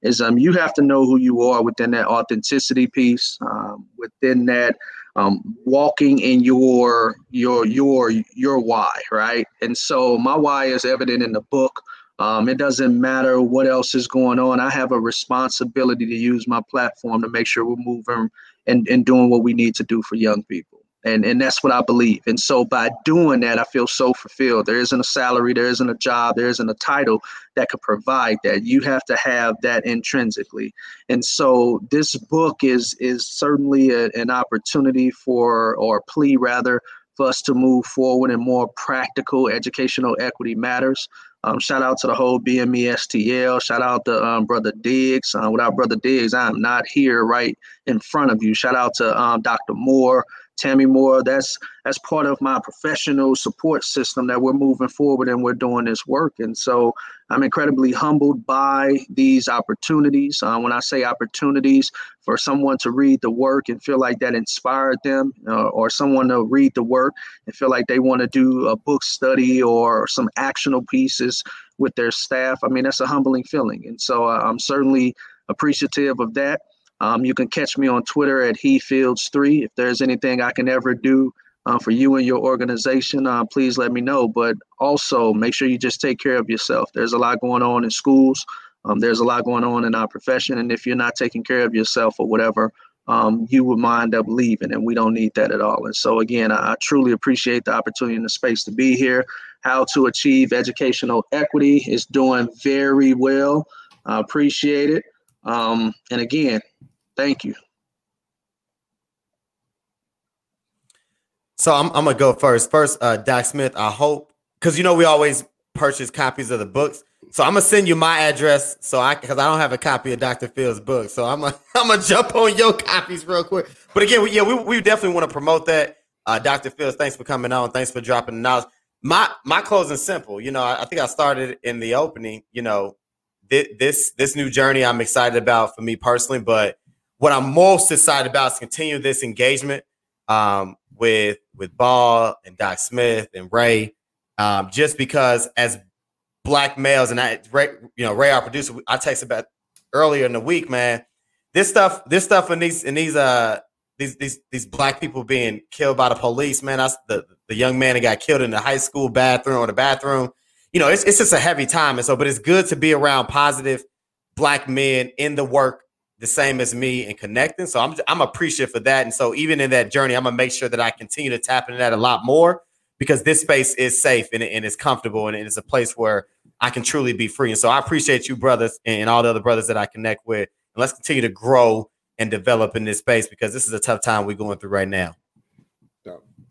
Speaker 4: is um, you have to know who you are within that authenticity piece, um, within that um, walking in your your your your why, right? And so my why is evident in the book. Um, it doesn't matter what else is going on. I have a responsibility to use my platform to make sure we're moving and, and doing what we need to do for young people. And and that's what I believe. And so by doing that, I feel so fulfilled. There isn't a salary, there isn't a job, there isn't a title that could provide that. You have to have that intrinsically. And so this book is is certainly a, an opportunity for or plea rather for us to move forward in more practical educational equity matters. Um, shout out to the whole BMESTL. Shout out to um, Brother Diggs. Uh, without Brother Diggs, I am not here right in front of you. Shout out to um, Dr. Moore. Tammy Moore, that's that's part of my professional support system that we're moving forward and we're doing this work. And so I'm incredibly humbled by these opportunities. Uh, when I say opportunities, for someone to read the work and feel like that inspired them, uh, or someone to read the work and feel like they want to do a book study or some actionable pieces with their staff. I mean, that's a humbling feeling. And so uh, I'm certainly appreciative of that. Um, you can catch me on Twitter at HeFields3. If there's anything I can ever do uh, for you and your organization, uh, please let me know. But also make sure you just take care of yourself. There's a lot going on in schools. Um, there's a lot going on in our profession. And if you're not taking care of yourself or whatever, um, you would wind up leaving. And we don't need that at all. And so, again, I, I truly appreciate the opportunity and the space to be here. How to Achieve Educational Equity is doing very well. I appreciate it. Um, and again, thank you.
Speaker 2: So I'm, I'm gonna go first. First, uh, Doc Smith. I hope because you know we always purchase copies of the books. So I'm gonna send you my address. So I because I don't have a copy of Dr. Fields book. So I'm gonna I'm gonna jump on your copies real quick. But again, we, yeah, we, we definitely want to promote that. Uh, Dr. Fields, thanks for coming on. Thanks for dropping the knowledge. My my closing simple. You know, I, I think I started in the opening. You know, this this new journey I'm excited about for me personally. But what I'm most excited about is continue this engagement um, with with Ball and Doc Smith and Ray, um, just because as black males and I, Ray, you know, Ray, our producer, I texted about earlier in the week, man. This stuff, this stuff, in these in these uh these these these black people being killed by the police, man. That's the the young man that got killed in the high school bathroom or the bathroom you know, it's, it's just a heavy time. And so, but it's good to be around positive black men in the work the same as me and connecting. So I'm I'm appreciative for that. And so even in that journey, I'm gonna make sure that I continue to tap into that a lot more because this space is safe and, and it's comfortable and it's a place where I can truly be free. And so I appreciate you, brothers, and all the other brothers that I connect with. And let's continue to grow and develop in this space because this is a tough time we're going through right now.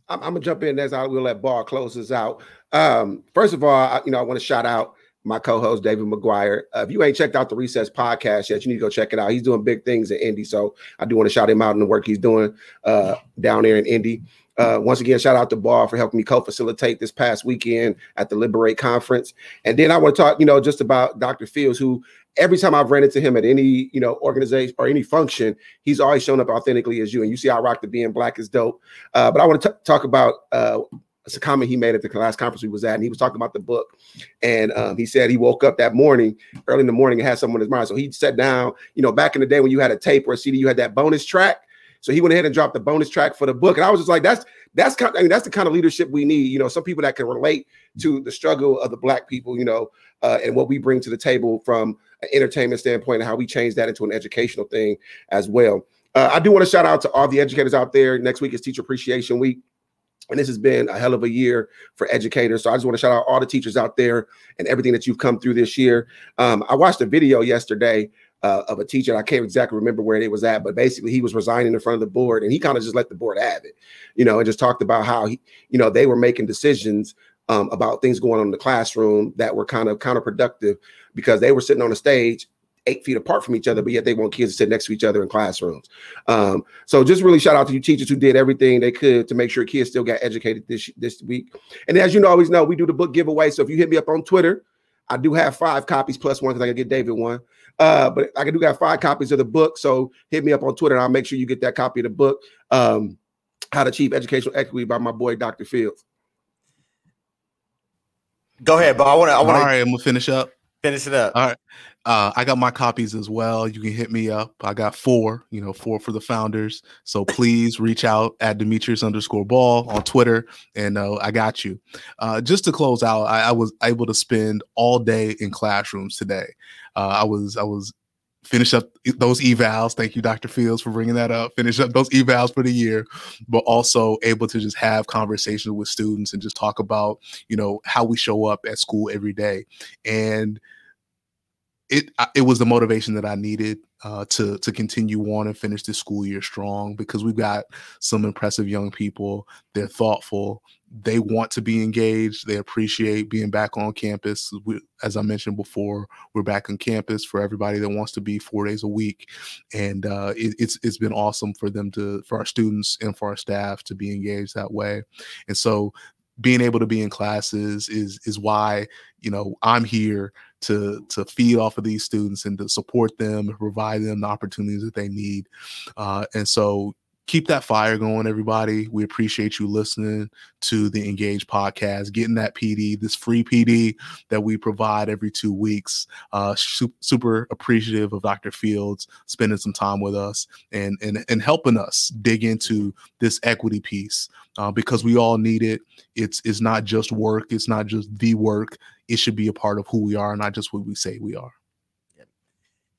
Speaker 1: I'm, I'm, gonna jump in as I will let Ball close us out. Um, first of all, I, you know, I want to shout out my co-host David McGuire. Uh, if you ain't checked out the Recess podcast yet, you need to go check it out. He's doing big things in Indy, so I do want to shout him out in the work he's doing uh, down there in Indy. Uh, once again, shout out to Ball for helping me co-facilitate this past weekend at the Liberate conference. And then I want to talk, you know, just about Dr. Fields, who every time I've ran into him at any, you know, organization or any function, he's always shown up authentically as you. And you see, I rock the being black is dope. Uh, but I want to talk about uh, it's a comment he made at the last conference we was at, and he was talking about the book. And um, he said he woke up that morning, early in the morning, and had someone in his mind. So he sat down, you know, back in the day when you had a tape or a CD, you had that bonus track. So he went ahead and dropped the bonus track for the book. And I was just like, that's that's kind of, I mean, that's the kind of leadership we need. You know, some people that can relate to the struggle of the black people, you know, uh, and what we bring to the table from an entertainment standpoint and how we change that into an educational thing as well. Uh, I do want to shout out to all the educators out there. Next week is Teacher Appreciation Week. And this has been a hell of a year for educators. So I just want to shout out all the teachers out there and everything that you've come through this year. Um, I watched a video yesterday uh, of a teacher. I can't exactly remember where it was at, but basically he was resigning in front of the board and he kind of just let the board have it, you know, and just talked about how he, you know, they were making decisions um, about things going on in the classroom that were kind of counterproductive because they were sitting on a stage eight feet apart from each other, but yet they want kids to sit next to each other in classrooms. Um, so just really shout out to you teachers who did everything they could to make sure kids still got educated this this week. And as you know, always know, we do the book giveaway. So if you hit me up on Twitter, I do have five copies plus one because I can get David one. Uh, but I do got five copies of the book. So hit me up on Twitter and I'll make sure you get that copy of the book. Um, How to Achieve Educational Equity by my boy Dr. Fields.
Speaker 2: Go ahead, but I want to. I want to.
Speaker 3: All right, I'm gonna finish up.
Speaker 2: Finish it up.
Speaker 3: All right. Uh, I got my copies as well. You can hit me up. I got four, you know, four for the founders. So please reach out at Demetrius underscore ball on Twitter, and uh, I got you. Uh, just to close out, I, I, was able to spend all day in classrooms today. Uh, I was I was finish up those evals. Thank you, Dr. Fields, for bringing that up. Finish up those evals for the year, but also able to just have conversations with students and just talk about, you know, how we show up at school every day. And it it was the motivation that I needed uh, to to continue on and finish this school year strong because we've got some impressive young people. They're thoughtful. They want to be engaged. They appreciate being back on campus. We, as I mentioned before, we're back on campus for everybody that wants to be four days a week, and uh, it, it's it's been awesome for them to for our students and for our staff to be engaged that way. And so being able to be in classes is is why you know I'm here to to feed off of these students and to support them provide them the opportunities that they need. Uh, and so keep that fire going, everybody. We appreciate you listening to the Engage podcast, getting that PD, this free PD that we provide every two weeks. Uh, su- super appreciative of Dr. Fields spending some time with us and and and helping us dig into this equity piece uh, because we all need it. It's it's not just work. It's not just the work. It should be a part of who we are, not just what we say we are.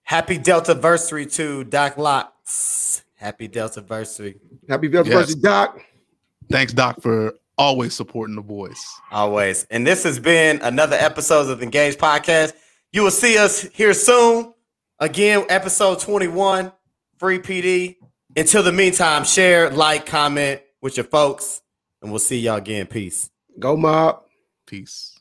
Speaker 2: Happy Delta Versary to Doc Locks. Happy Delta Versary.
Speaker 1: Happy Delta yes. Doc.
Speaker 3: Thanks, Doc, for always supporting the boys.
Speaker 2: Always. And this has been another episode of the Engage Podcast. You will see us here soon. Again, episode 21, free PD. Until the meantime, share, like, comment with your folks, and we'll see y'all again. Peace.
Speaker 1: Go mob.
Speaker 3: Peace.